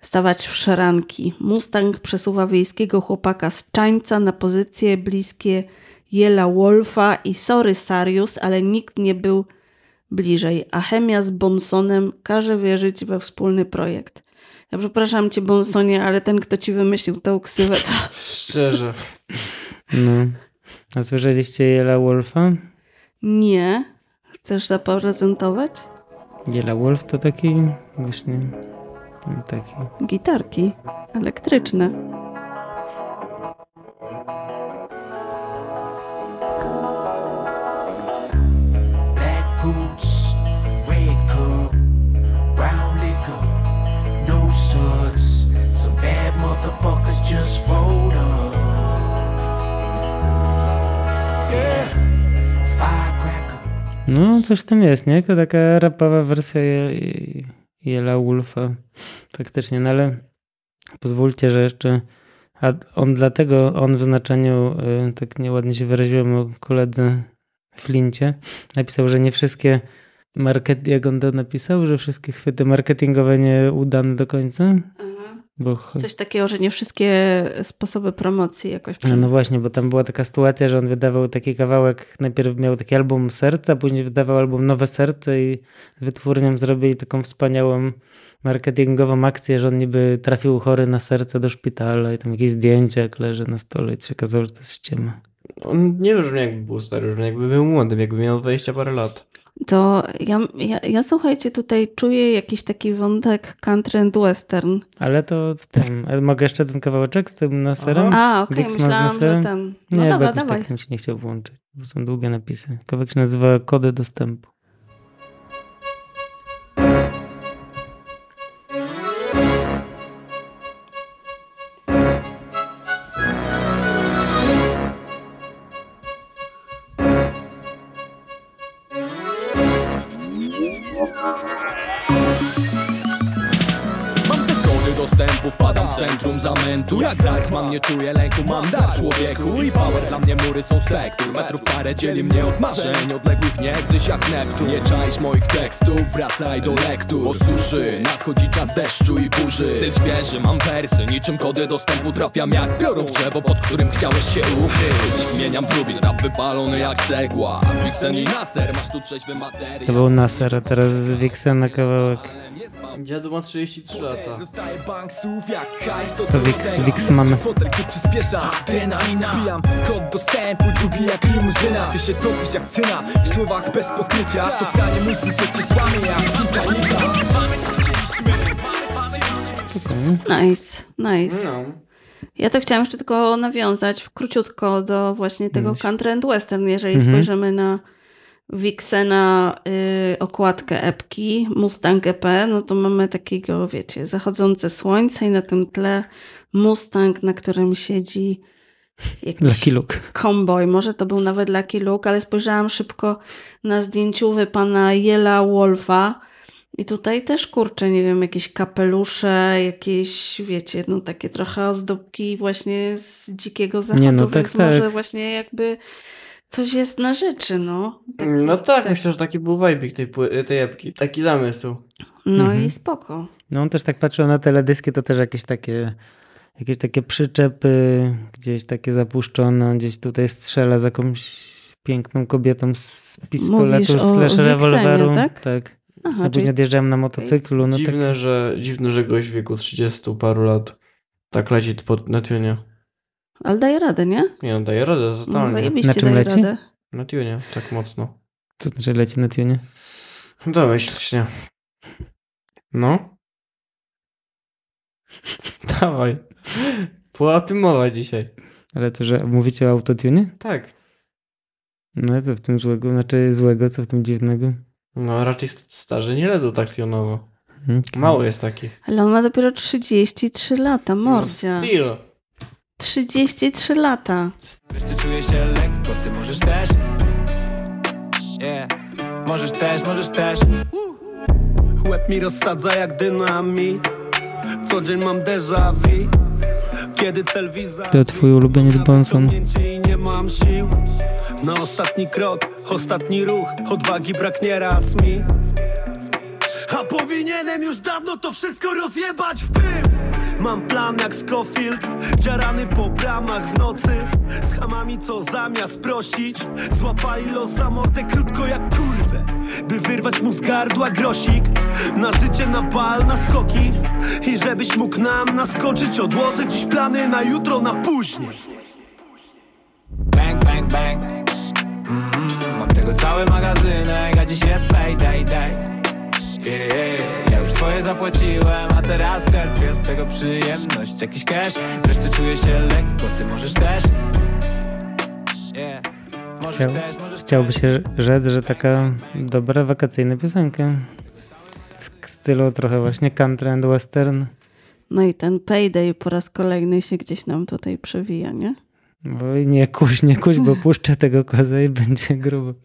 stawać w szaranki. Mustang przesuwa wiejskiego chłopaka z Czańca na pozycje bliskie Jela Wolfa i Sorry Sarius, ale nikt nie był bliżej, a chemia z Bonsonem każe wierzyć we wspólny projekt. Ja przepraszam cię, Bonsonie, ale ten, kto ci wymyślił tę ksywę, to Szczerze. No. A słyszeliście Jela Wolfa? nie. Chcesz zaprezentować? Jela Wolf to taki właśnie taki. Gitarki elektryczne. No just rolled up. No, coś w tym jest, nie? Taka rapowa wersja Je- Jela Wolfa. Faktycznie, no ale pozwólcie, że jeszcze a on dlatego, on w znaczeniu, y, tak nieładnie się wyraziłem o koledze Flincie, napisał, że nie wszystkie market, jak on to napisał, że wszystkie chwyty marketingowe nie udane do końca, bo Coś takiego, że nie wszystkie sposoby promocji jakoś no, no właśnie, bo tam była taka sytuacja, że on wydawał taki kawałek, najpierw miał taki album Serca, później wydawał album Nowe Serce i z wytwórnią zrobili taką wspaniałą marketingową akcję, że on niby trafił chory na serce do szpitala i tam jakieś zdjęcia jak leży na stole i się okazało, że to jest ściema. On nie brzmi jakby był stary, brzmi jakby był młodym, jakby miał 20 parę lat. To ja, ja, ja słuchajcie, tutaj czuję jakiś taki wątek country and western. Ale to w tym, ale mogę jeszcze ten kawałeczek z tym naserem? A, okej, z myślałam, że ten. No nie, dobra, jakoś dawaj. tak mi się nie chciał włączyć, bo są długie napisy. Kawałek się nazywa Kody dostępu. Nie czuję lęku, mam dar człowieku I power. Dla mnie mury są spektur Metrów parę dzieli mnie od marzeń Odległych niegdyś jak Neptun. Nie czaisz moich tekstów, wracaj do lektur O suszy, nadchodzi czas deszczu i burzy. Ty świeży, mam wersy, niczym kody dostępu Trafiam jak w drzewo, pod którym chciałeś się ukryć Zmieniam drubin, rap wypalony jak cegła. Wixen i Naser, masz tu trzeźwy materiał. To był Naser, a teraz z Vixena kawałek. Dziadu ma 33 lata. Dostaję banksów jak hajs, to To Wix-. Fotel tu przyspiesza, adrenalina kod dostępu, drugi jak limuzyna Ty się topisz jak cyna, w słowach bez pokrycia To pranie mózgu, to cię złamie jak Mamy mamy Nice, nice. No. Ja to chciałam jeszcze tylko nawiązać króciutko do właśnie tego country and western. Jeżeli Mhm. spojrzymy na Vixena y, okładkę epki Mustang EP, no to mamy takiego, wiecie, zachodzące słońce i na tym tle Mustang, na którym siedzi jakiś. Comboy, może to był nawet Lucky Luke, ale spojrzałam szybko na zdjęciówę pana Jela Wolfa i tutaj też kurczę, nie wiem, jakieś kapelusze, jakieś, wiecie, no takie trochę ozdóbki właśnie z dzikiego zachodu, Nie, no tak, więc może tak. właśnie jakby Coś jest na rzeczy, no. No tak, myślę, że taki był vibe tej, tej epki. Taki zamysł. No Mhm. i spoko. No on też tak patrzył na teledyski, to też jakieś takie jakieś takie przyczepy, gdzieś takie zapuszczone, on gdzieś tutaj strzela z jakąś piękną kobietą z pistoletu Mówisz o slash Wixenie, rewolweru. tak? tak. Aha, A później czyli- odjeżdżałem na motocyklu. No dziwne, tak, że, dziwne, że gość w wieku 30 paru lat tak leci pod, na. Ale daje radę, nie? Nie no, daje radę No, totalnie. zajebiście Na czym daje leci? radę. Na tunie, tak mocno. to znaczy leci na tunie. Domyśl się. No. Dawaj. Była o tym mowa dzisiaj. Ale to, że mówicie o autotunie? Tak. No co w tym złego? Znaczy złego, co w tym dziwnego? No raczej starzy nie ledzą tak tionowo. Mhm. Mało jest takich. Ale on ma dopiero 33 lata, mordzia. No. 33 lata. Wreszcie czuję się lekko, ty możesz też. Yeah, możesz też, możesz też. Łeb mi rozsadza jak dynamit. Co dzień mam déjà vu. Kiedy cel wiza To twój ulubieniec Bonson. i nie mam sił. Na ostatni krok, ostatni ruch. Odwagi braknie raz mi Powinienem już dawno to wszystko rozjebać w pył Mam plan jak Scofield Dziarany po bramach w nocy. Z hamami co zamiast prosić Złapali los za mordę krótko jak kurwę By wyrwać mu z gardła grosik. Na życie, na bal, na skoki I żebyś mógł nam naskoczyć. Odłożę dziś plany na jutro, na później. Bang, bang, bang. Mm, Mam tego cały magazynek, a dziś jest payday day yeah, yeah, Ja już swoje zapłaciłem, a teraz czerpię z tego przyjemność Jakiś cash, wreszcie czuję się lekko, ty możesz też yeah. Możesz Chciał, też, możesz chciałby się rzec, że taka dobra wakacyjna piosenka. W stylu trochę właśnie country and western. No i ten payday po raz kolejny się gdzieś nam tutaj przewija, nie? Oj, nie kuś, nie kuś, bo puszczę tego koza i będzie grubo.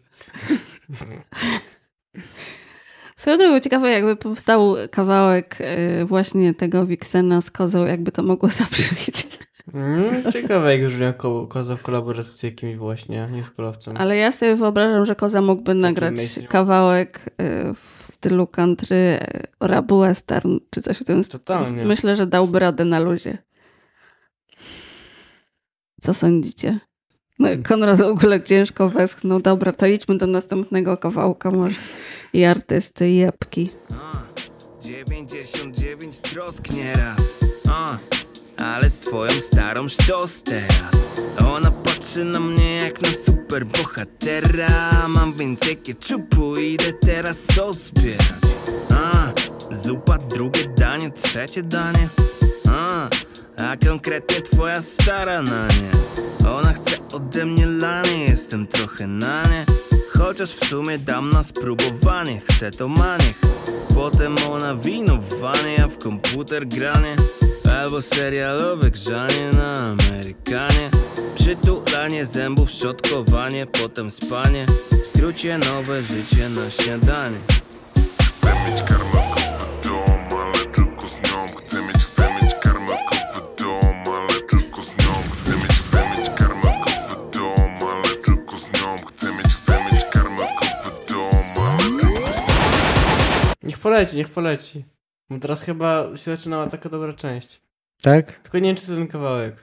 Swoją drogą ciekawe, jakby powstał kawałek y, właśnie tego Wixena z kozą, jakby to mogło zabrzmieć. Mm, ciekawe jak już ko- koza w kolaboracji z jakimś właśnie niewkolowcem. Ale ja sobie wyobrażam, że Koza mógłby nagrać kawałek y, w stylu country, rap western, czy coś w tym stylu. Totalnie. Myślę, że dałby radę na luzie. Co sądzicie? No, Konrad w ogóle ciężko westchnął. Dobra, to idźmy do następnego kawałka może. I artysty, i epki. 99 trosk nieraz a, Ale z twoją starą sztos teraz. Ona patrzy na mnie jak na super bohatera Mam więcej keczupu idę teraz sos zbierać a, Zupa, drugie danie, trzecie danie. A, a konkretnie twoja stara na nie. Ona chce ode mnie lanie, jestem trochę na nie Chociaż w sumie dam na spróbowanie Chcę to maniech Potem ona wino w a w komputer granie. Albo serialowe grzanie na Amerykanie. Przytulanie zębów, szczotkowanie, potem spanie. W skrócie nowe życie na śniadanie poleci, niech poleci. Bo teraz chyba się zaczynała taka dobra część. Tak? Tylko nie wiem, czy to ten kawałek.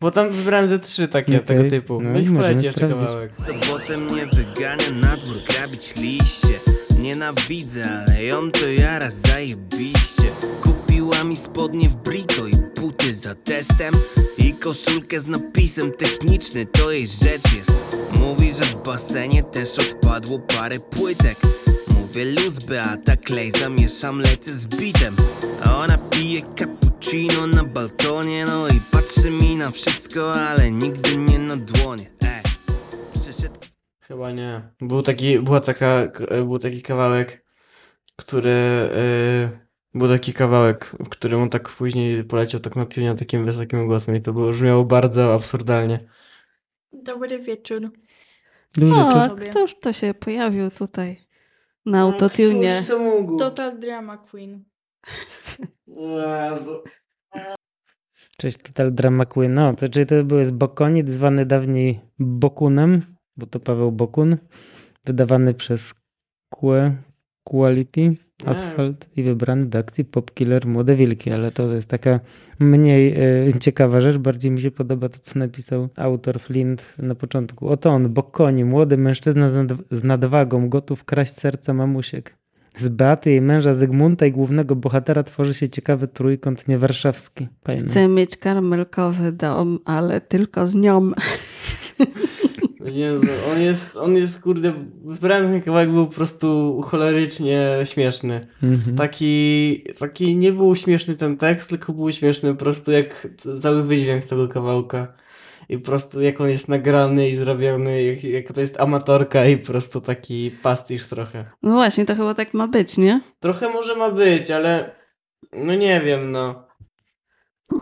Bo tam wybrałem ze trzy takie, Okej, tego typu. no No i poleci jeszcze sprawdzić. kawałek. Sobotę mnie wygania na dwór grabić liście Nienawidzę, ale ją to jara zajebiście Kupiła mi spodnie w briko i buty za testem I koszulkę z napisem techniczny, to jej rzecz jest Mówi, że w basenie też odpadło parę płytek Mówię luz Beata Klej, zamieszam lecę z bitem A ona pije cappuccino na balkonie No i patrzy mi na wszystko, ale nigdy nie na dłonie Ej, przyszedł Chyba nie. Był taki, była taka, był taki kawałek, który, yy, był taki kawałek, w którym on tak później poleciał tak na tunie takim wysokim głosem i to było, brzmiało bardzo absurdalnie. Dobry wieczór. O, któż to się pojawił tutaj na autotune? to mógł? Total Drama Queen. Jezu. Cześć, Total Drama Queen. No, to czyli to były z Bokonit, zwany dawniej Bokunem. bo to Paweł Bokun, wydawany przez Kue Quality, Asphalt i wybrany do akcji Popkiller Młode Wilki, ale to jest taka mniej e, ciekawa rzecz, bardziej mi się podoba to, co napisał autor Flint na początku. Oto on, Bokoni, młody mężczyzna z, nad, z nadwagą, gotów kraść serca mamusiek. Z Beaty, jej męża Zygmunta i głównego bohatera tworzy się ciekawy trójkąt niewarszawski. Fajny. Chcę mieć karmelkowy dom, ale tylko z nią. Nie, on jest, on jest, kurde, wybrałem ten kawałek, był po prostu cholerycznie śmieszny. Mhm. Taki, taki nie był śmieszny ten tekst, tylko był śmieszny po prostu jak cały wydźwięk tego kawałka. I po prostu jak on jest nagrany i zrobiony, jak, jak to jest amatorka i po prostu taki pastisz trochę. No właśnie, to chyba tak ma być, nie? Trochę może ma być, ale no nie wiem, no.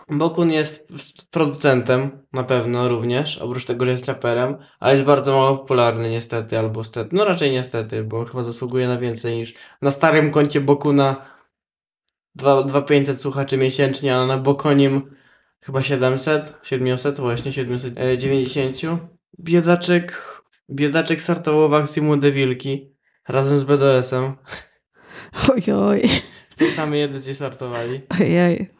Bokun jest producentem, na pewno również, oprócz tego, że jest raperem, ale jest bardzo mało popularny niestety, albo stety. No raczej niestety, bo chyba zasługuje na więcej niż na starym koncie Bokuna 2500 słuchaczy miesięcznie, a na Bokonim chyba 700, 700, właśnie 790. Biedaczek, biedaczek startował w akcji Młode Wilki razem z BDS-em. Ojoj. W tej samej edycji startowali. Ojej.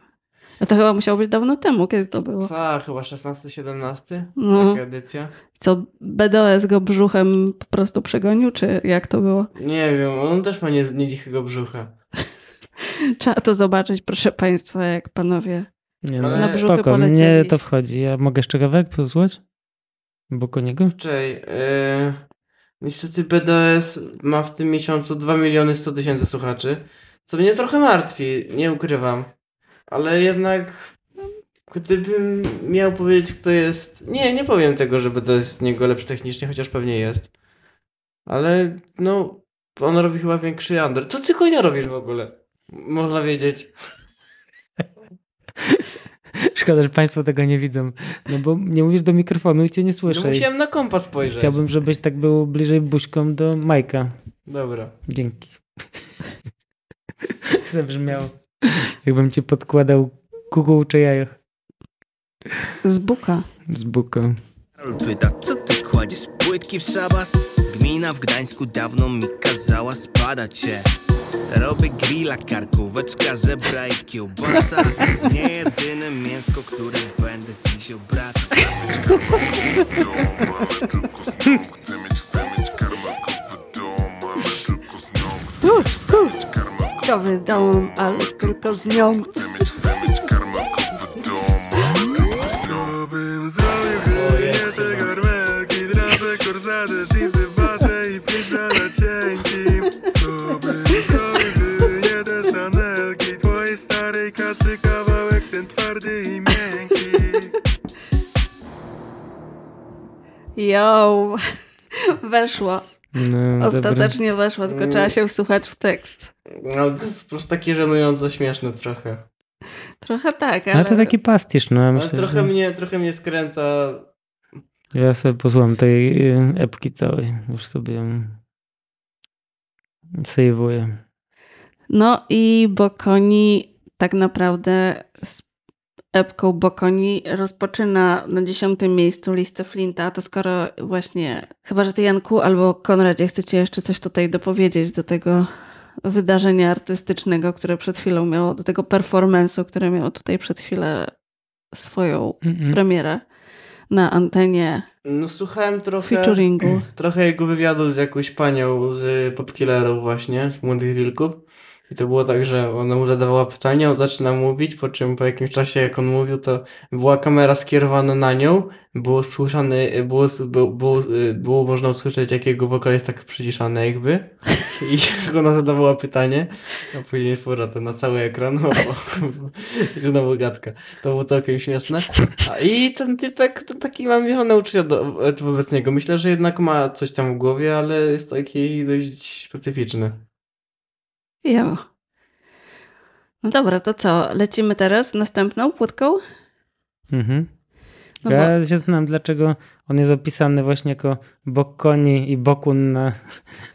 A to chyba musiało być dawno temu, kiedy to było. Co, chyba 16-17? No. Taka edycja? Co, BDS go brzuchem po prostu przegonił, czy jak to było? Nie wiem, on też ma nie, nie brzucha. Trzeba to zobaczyć, proszę Państwa, jak panowie Nie, no, na brzuchy spoko, polecieli. mnie to wchodzi. Ja mogę jeszcze kawałek posłuchać? Bokoniego? Czej, yy, niestety BDS ma w tym miesiącu 2 miliony 100 tysięcy słuchaczy, co mnie trochę martwi, nie ukrywam. Ale jednak, gdybym miał powiedzieć, kto jest... Nie, nie powiem tego, że jest z niego lepszy technicznie, chociaż pewnie jest. Ale, no, on robi chyba większy under. Co ty konia robisz w ogóle? Można wiedzieć. Szkoda, że Państwo tego nie widzą. No bo nie mówisz do mikrofonu i Cię nie słyszę. No musiałem na kompa spojrzeć. Chciałbym, żebyś tak był bliżej buźką do Majka. Dobra. Dzięki. Zabrzmiało. Jakbym Cię podkładał kukuł czy jajo. Z buka. Z buką. Karol pyta, co ty kładziesz płytki w szabas? Gmina w Gdańsku dawno mi kazała spadać się. Robię grilla, karkóweczka, żebra i kiełbasa Nie jedyne mięsko, które będę dziś obracał Nowy dom, ale tylko z nią. Bym zrobił nie te garmelki, drapę, korsady, jeansy, bacze i pizza na cienkim Co bym zrobił nie te szanelki, twojej starej kasy kawałek ten twardy i miękki Yo! Weszło. No, Ostatecznie weszło, tylko trzeba się wsłuchać w tekst. No to jest po prostu takie żenująco śmieszne trochę. Trochę tak, No ale... to taki pastisz, no. Ale Myślę, trochę, że... mnie, trochę mnie skręca. Ja sobie posłucham tej y, epki całej. Już sobie sejwuję. No i Bokoni tak naprawdę epką Bokoni rozpoczyna na dziesiątym miejscu listę Flinta. To skoro właśnie, chyba że ty Janku albo Konradzie chcecie jeszcze coś tutaj dopowiedzieć do tego wydarzenia artystycznego, które przed chwilą miało, do tego performance'u, które miało tutaj przed chwilę swoją Mm-mm. premierę na antenie No słuchałem trochę. featuringu. Trochę jego wywiadu z jakąś panią z Popkillerów właśnie, z Młodych Wilków. I to było tak, że ona mu zadawała pytania, on zaczyna mówić, po czym po jakimś czasie, jak on mówił, to była kamera skierowana na nią, było słyszane, było, było, było, było można usłyszeć, jak jego wokal jest tak przyciszany jakby. I jak ona zadawała pytanie, a później powrotem na cały ekran, o, i znowu gadka. To było całkiem śmieszne. A, I ten typek, to taki mam mieszane uczucia do, wobec niego. Myślę, że jednak ma coś tam w głowie, ale jest taki dość specyficzny. Jo. No dobra, to co? Lecimy teraz następną płytką? Mhm. No ja się znam, dlaczego on jest opisany właśnie jako Bokoni i Bokun na,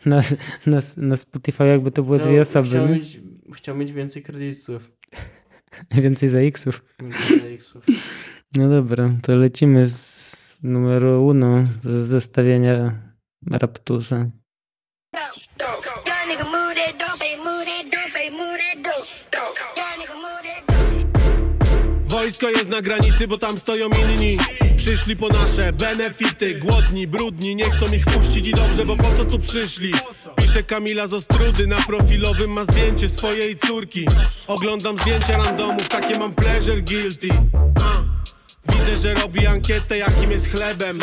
na, na, na Spotify, jakby to były Chciał- dwie osoby. Chciał mieć, chciał mieć więcej kredytów. Więcej za X-ów. Więcej za X-ów. No dobra, to lecimy z numeru uno z zestawienia Raptusa. Wojsko jest na granicy, bo tam stoją inni. Przyszli po nasze benefity. Głodni, brudni, nie chcą ich wpuścić i dobrze, bo po co tu przyszli? Pisze Kamila z Ostrudy, na profilowym ma zdjęcie swojej córki. Oglądam zdjęcia randomów, takie mam pleasure guilty. Widzę, że robi ankietę, jakim jest chlebem.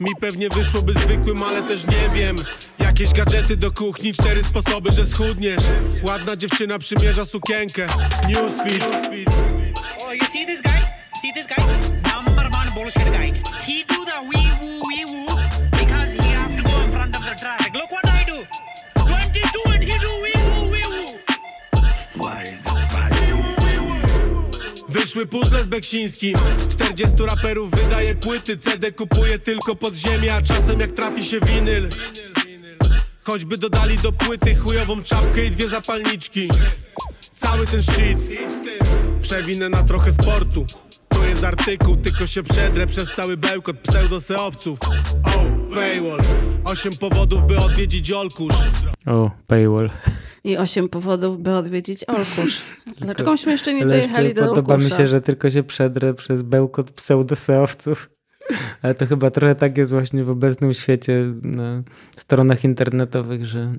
Mi pewnie wyszłoby zwykłym, ale też nie wiem. Jakieś gadżety do kuchni, cztery sposoby, że schudniesz. Ładna dziewczyna przymierza sukienkę. Newsfeed Oh, you see this guy? See this guy? Number one bullshit guy. He do the wee woo wee woo because he have to go in front of the traffic. Look what I do. 22 and he do wee woo wee woo. Wyszły puzzle z Beksińskim 40 raperów wydaje płyty CD kupuje tylko pod ziemię A czasem jak trafi się winyl Choćby dodali do płyty chujową czapkę i dwie zapalniczki Cały ten shit Przewinę na trochę sportu To jest artykuł, tylko się przedrę przez cały bełkot pseudoseowców Oh, paywall Osiem powodów, by odwiedzić Olkusz O, paywall. I osiem powodów, by odwiedzić Olkusz. Dlaczego myśmy jeszcze nie dojechali jeszcze do Podoba mi Olkusza? się, że tylko się przedrę przez bełkot pseudoseowców. Ale to chyba trochę tak jest właśnie w obecnym świecie na stronach internetowych, że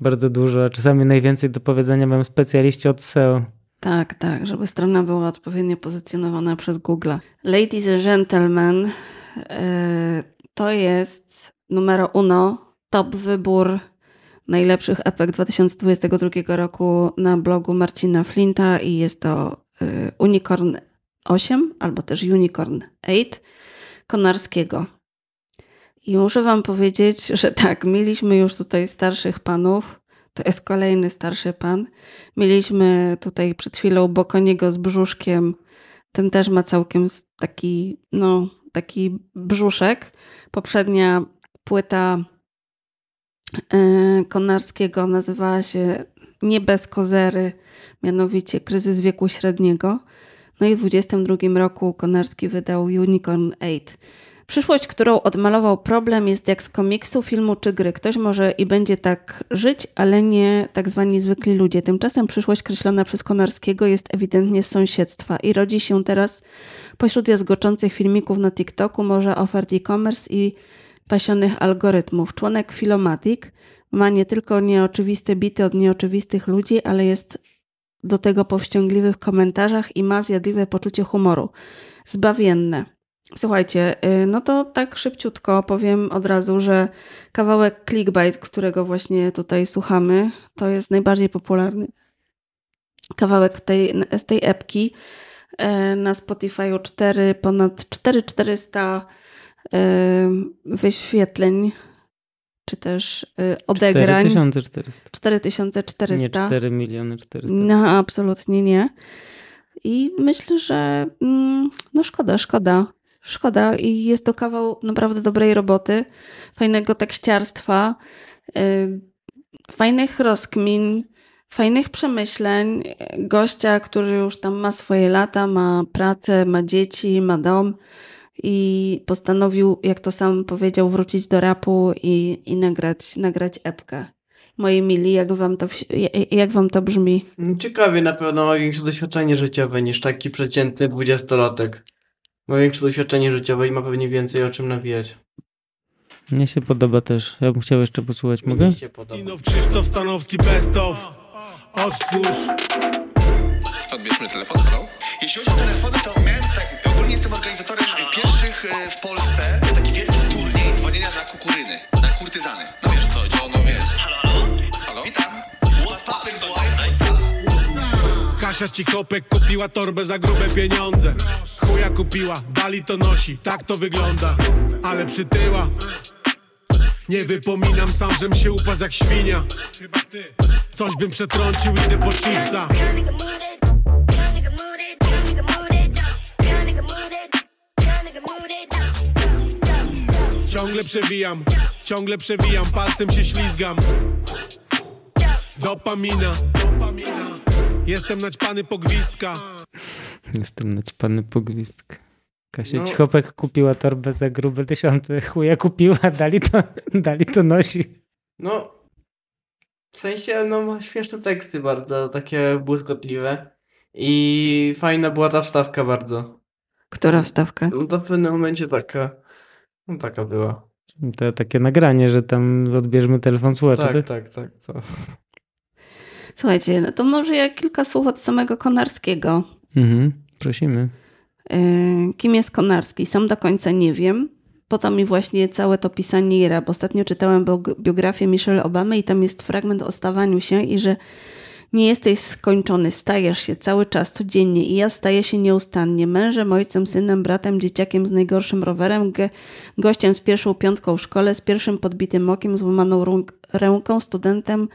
bardzo dużo, a czasami najwięcej do powiedzenia mają specjaliści od SEO. Tak, tak, żeby strona była odpowiednio pozycjonowana przez Google. Ladies and gentlemen, e, to jest numero uno, top wybór najlepszych epek 2022 roku na blogu Marcina Flinta i jest to e, Unicorn 8 albo też Unicorn 8 Konarskiego. I muszę wam powiedzieć, że tak, mieliśmy już tutaj starszych panów. To jest kolejny starszy pan. Mieliśmy tutaj przed chwilą Bokoniego z brzuszkiem. Ten też ma całkiem taki, no, taki brzuszek. Poprzednia płyta e, Konarskiego nazywała się Nie bez kozery, mianowicie Kryzys wieku średniego. No i w 22 roku Konarski wydał Unicorn 8. Przyszłość, którą odmalował problem, jest jak z komiksu, filmu czy gry. Ktoś może i będzie tak żyć, ale nie tak zwani zwykli ludzie. Tymczasem przyszłość kreślona przez Konarskiego jest ewidentnie z sąsiedztwa i rodzi się teraz pośród jazgoczących filmików na TikToku, może ofert e-commerce i pasionych algorytmów. Członek Filomatic ma nie tylko nieoczywiste bity od nieoczywistych ludzi, ale jest do tego powściągliwy w komentarzach i ma zjadliwe poczucie humoru. Zbawienne. Słuchajcie, y, no to tak szybciutko powiem od razu, że kawałek clickbait, którego właśnie tutaj słuchamy, to jest najbardziej popularny kawałek tej, z tej epki. E, Na Spotify'u 4, ponad 4400 e, wyświetleń, czy też e, odegrań. 4400. 4400. Nie 4 miliony 400. No, absolutnie nie. I myślę, że mm, no szkoda, szkoda. Szkoda i jest to kawał naprawdę dobrej roboty, fajnego tekściarstwa, y, fajnych rozkmin, fajnych przemyśleń. Gościa, który już tam ma swoje lata, ma pracę, ma dzieci, ma dom i postanowił, jak to sam powiedział, wrócić do rapu i, i nagrać, nagrać epkę. Moi mili, jak wam to, jak wam to brzmi? Ciekawie na pewno ma większe doświadczenie życiowe niż taki przeciętny dwudziestolatek. Ma większe doświadczenie życiowe i ma pewnie więcej o czym nawijać. Mnie się podoba też. Ja bym chciał jeszcze posłuchać. Mogę? Inow Krzysztof Stanowski Best of Odtwórz Odbierzmy telefon, halo? Jeśli chodzi o telefony, to miałem tak, ogólnie jestem organizatorem pierwszych e, w Polsce taki wielki turniej dzwonienia na kukuryny, na kurtyzany. Kasia Cichopek kupiła torbę za grube pieniądze. Chuja kupiła, Bali to nosi, tak to wygląda. Ale przytyła. Nie wypominam sam, żem się upadł jak świnia. Coś bym przetrącił, idę po chipsa. Ciągle przewijam, ciągle przewijam, palcem się ślizgam. Dopamina, Jestem naćpany pogwizdka Jestem naćpany pogwizdka. Kasia No. Cichopek kupiła torbę za grube tysiące. Chuja kupiła, dali to, dali to nosi. No, w sensie, no ma śmieszne teksty bardzo, takie błyskotliwe. I fajna była ta wstawka bardzo. Która wstawka? No to w pewnym momencie taka, no taka była. To takie nagranie, że tam odbierzmy telefon słuchacza. Tak, tak? tak, tak, co. Słuchajcie, no to może ja kilka słów od samego Konarskiego. Mhm, prosimy. Yy, Kim jest Konarski? Sam do końca nie wiem. Po to mi właśnie całe to pisanie i rap. Ostatnio czytałem biog- biografię Michelle Obamy i tam jest fragment o stawaniu się i że nie jesteś skończony, stajesz się cały czas, codziennie i ja staję się nieustannie. Mężem, ojcem, synem, bratem, dzieciakiem z najgorszym rowerem, ge- gościem z pierwszą piątką w szkole, z pierwszym podbitym okiem, złamaną rąk- ręką, studentem,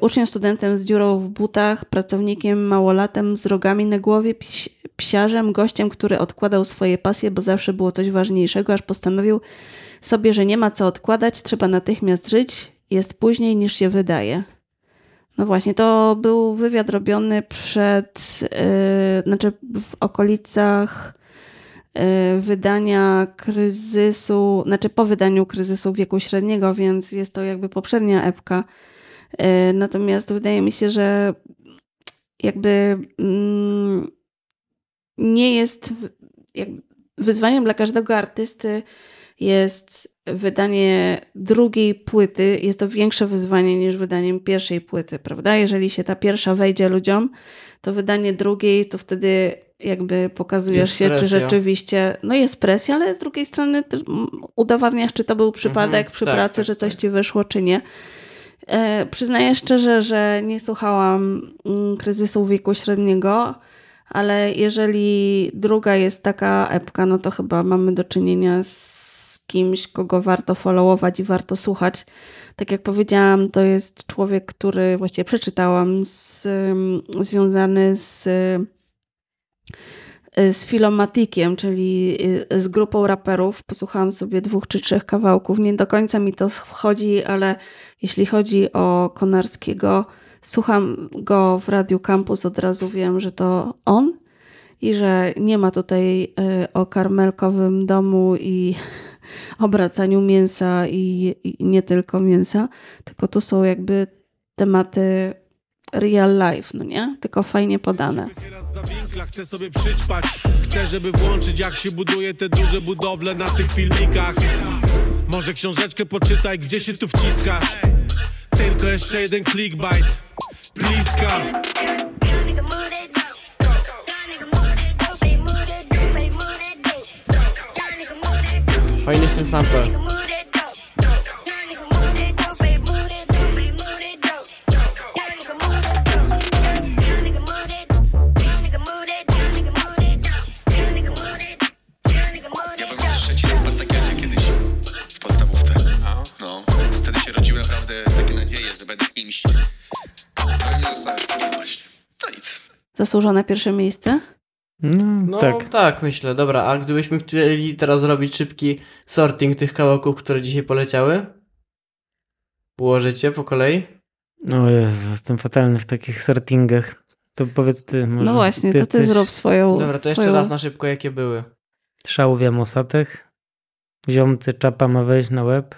uczniem, studentem z dziurą w butach, pracownikiem, małolatem z rogami na głowie, psiarzem, gościem, który odkładał swoje pasje, bo zawsze było coś ważniejszego, aż postanowił sobie, że nie ma co odkładać, trzeba natychmiast żyć, jest później niż się wydaje. No właśnie, to był wywiad robiony przed, yy, znaczy w okolicach yy, wydania kryzysu, znaczy po wydaniu kryzysu wieku średniego, więc jest to jakby poprzednia epka. Yy, natomiast wydaje mi się, że jakby mm, nie jest wyzwaniem dla każdego artysty jest wydanie drugiej płyty. Jest to większe wyzwanie niż wydaniem pierwszej płyty, prawda? Jeżeli się ta pierwsza wejdzie ludziom, to wydanie drugiej, to wtedy jakby pokazujesz Jest się, czy presja. rzeczywiście, no jest presja, ale z drugiej strony udowadniasz, czy to był przypadek Mhm, przy tak, pracy, tak, że coś ci wyszło, czy nie. E, przyznaję szczerze, że nie słuchałam mm, kryzysu wieku średniego, ale jeżeli druga jest taka epka, no to chyba mamy do czynienia z kimś, kogo warto followować i warto słuchać. Tak jak powiedziałam, to jest człowiek, który właściwie przeczytałam, z, ym, związany z, z Filomatikiem, czyli y, z grupą raperów. Posłuchałam sobie dwóch czy trzech kawałków. Nie do końca mi to wchodzi, ale jeśli chodzi o Konarskiego, słucham go w Radiu Campus, od razu wiem, że to on i że nie ma tutaj y, o karmelkowym domu i obracaniu mięsa i, i nie tylko mięsa, tylko tu są jakby tematy real life, no nie? Tylko fajnie podane. Winkla chcę sobie przyćpać Chcę, żeby włączyć jak się buduje te duże budowle na tych filmikach Może książeczkę poczytaj, gdzie się tu wciskasz Tylko jeszcze jeden clickbait Bliska Fajny jest ten sample. Zasłużone pierwsze miejsce? No, No tak. tak. myślę. Dobra, a gdybyśmy chcieli teraz zrobić szybki sorting tych kawałków, które dzisiaj poleciały? Ułożycie po kolei? O Jezu, jestem fatalny w takich sortingach. To powiedz ty może. No właśnie, to ty jesteś zrób swoją... Dobra, to jeszcze swoją... raz na szybko, jakie były. Szałwia Mosatech. Ziomcy Czapa ma wejść na web.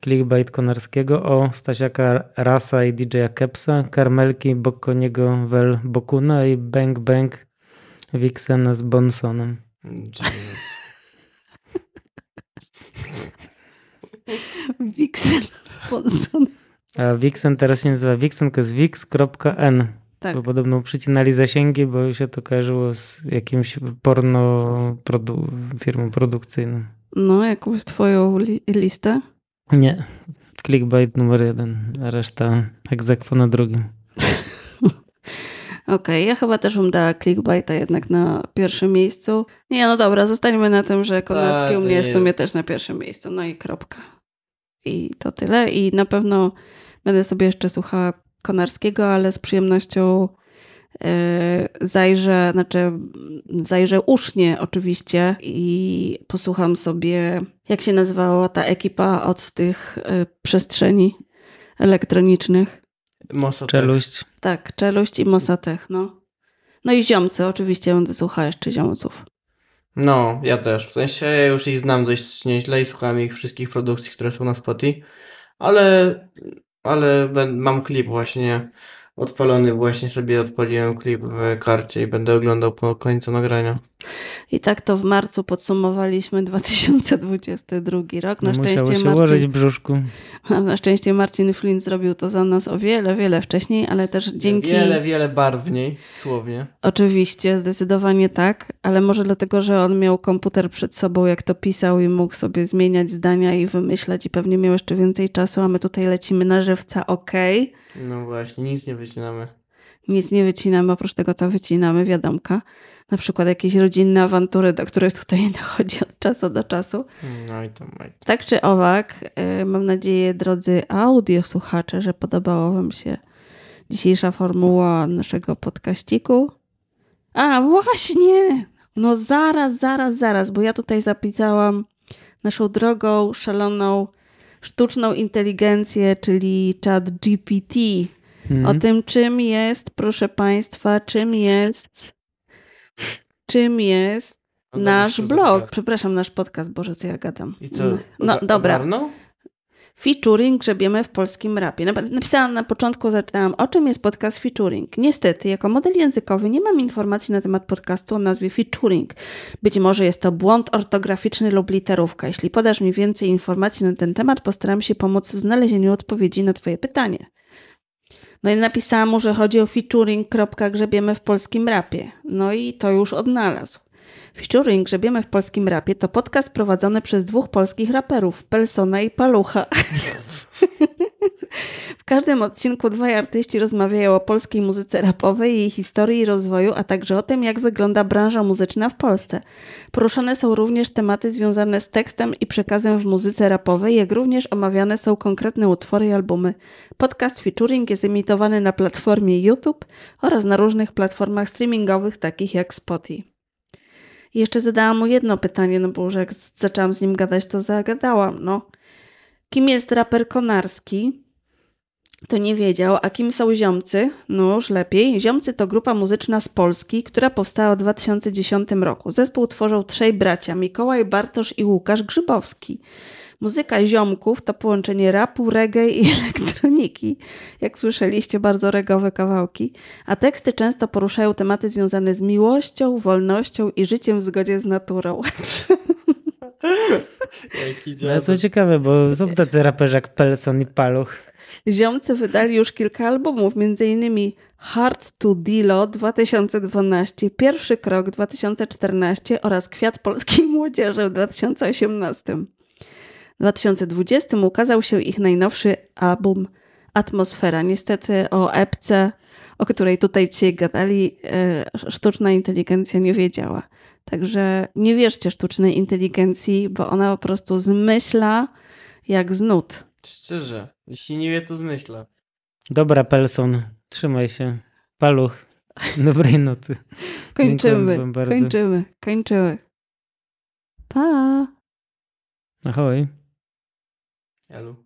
Clickbait Konarskiego. O Stasiaka Rasa i DJ-a Kepsa. Karmelki Bokoniego Wel Bokuna i Bang Bang Vixena z Bonsonem. Jesus. Vixen Bonson. A Vixen teraz się nazywa Vixen, to jest vix.n. Tak. Bo podobno przycinali zasięgi, bo się to kojarzyło z jakimś porno produ- firmą produkcyjną. No, jakąś twoją li listę. Nie. Clickbait numer jeden, a reszta egzekwo na drugim. Okej, ja chyba też bym dała clickbaita jednak na pierwszym miejscu. Nie, no dobra, zostańmy na tym, że Konarski Tak, u mnie w sumie jest. też na pierwszym miejscu. No i kropka. I to tyle. I na pewno będę sobie jeszcze słuchała Konarskiego, ale z przyjemnością zajrzę, znaczy zajrzę usznie oczywiście i posłucham sobie, jak się nazywała ta ekipa od tych e, przestrzeni elektronicznych. Mosatech. Czeluść. Tak, Czeluść i Mosatech, no. No i Ziomcy, oczywiście będę słuchała jeszcze Ziomców. No, ja też. W sensie ja już ich znam dość nieźle i słuchałem ich wszystkich produkcji, które są na Spotify, ale, ale mam klip właśnie odpalony, właśnie sobie odpaliłem klip w karcie i będę oglądał po końcu nagrania. I tak to w marcu podsumowaliśmy 2022 rok. Na No, szczęście musiało się Marcin, ułożyć w brzuszku. na szczęście Marcin Flint zrobił to za nas o wiele, wiele wcześniej, ale też dzięki... Wiele, wiele barwniej, słownie. Oczywiście, zdecydowanie tak, ale może dlatego, że on miał komputer przed sobą, jak to pisał i mógł sobie zmieniać zdania i wymyślać i pewnie miał jeszcze więcej czasu, a my tutaj lecimy na żywca, okej. No właśnie, nic nie wycinamy. Nic nie wycinamy, oprócz tego, co wycinamy, wiadomka. Na przykład jakieś rodzinne awantury, do których tutaj dochodzi od czasu do czasu. No i to maj. Tak czy owak, y, mam nadzieję, drodzy audiosłuchacze, że podobała Wam się dzisiejsza formuła naszego podkaściku. A, właśnie! No zaraz, zaraz, zaraz, bo ja tutaj zapisałam naszą drogą, szaloną, sztuczną inteligencję, czyli chat GPT. Mhm. O tym, czym jest, proszę Państwa, czym jest, czym jest No nasz blog. Przepraszam, nasz podcast, Boże, co ja gadam. I co? No, no dobra. ogarnął? Featuring grzebiemy w polskim rapie. Nap- Napisałam na początku, zaczynałam, o czym jest podcast featuring. Niestety, jako model językowy nie mam informacji na temat podcastu o nazwie featuring. Być może jest to błąd ortograficzny lub literówka. Jeśli podasz mi więcej informacji na ten temat, postaram się pomóc w znalezieniu odpowiedzi na Twoje pytanie. No i napisałam mu, że chodzi o featuring. grzebiemy w polskim rapie. No i to już odnalazł. Featuring Grzebiemy w polskim rapie to podcast prowadzony przez dwóch polskich raperów, Pelsona i Palucha. Każdym odcinku dwaj artyści rozmawiają o polskiej muzyce rapowej, jej historii i rozwoju, a także o tym, jak wygląda branża muzyczna w Polsce. Poruszane są również tematy związane z tekstem i przekazem w muzyce rapowej, jak również omawiane są konkretne utwory i albumy. Podcast featuring jest emitowany na platformie YouTube oraz na różnych platformach streamingowych, takich jak Spotify. Jeszcze zadałam mu jedno pytanie, no bo już jak zaczęłam z nim gadać, to zagadałam, no. Kim jest raper Konarski? To nie wiedział. A kim są Ziomcy? No już lepiej. Ziomcy to grupa muzyczna z Polski, która powstała w 2010 roku. Zespół tworzą trzej bracia, Mikołaj, Bartosz i Łukasz Grzybowski. Muzyka Ziomków to połączenie rapu, reggae i elektroniki. Jak słyszeliście, bardzo regowe kawałki. A teksty często poruszają tematy związane z miłością, wolnością i życiem w zgodzie z naturą. No to ciekawe, bo są tacy raperzy jak Pelson i Paluch. Ziomcy wydali już kilka albumów, m.in. Hard to Dilo 2012, Pierwszy Krok 2014 oraz Kwiat Polskiej Młodzieży w 2018. W 2020 ukazał się ich najnowszy album Atmosfera. Niestety o epce, o której tutaj dzisiaj gadali, e, sztuczna inteligencja nie wiedziała. Także nie wierzcie sztucznej inteligencji, bo ona po prostu zmyśla jak z nut. Szczerze, jeśli nie wie, to zmyśla. Dobra, Pelson, trzymaj się. Paluch, dobrej nocy. Kończymy, kończymy, kończymy. Pa! Ahoj. Elu.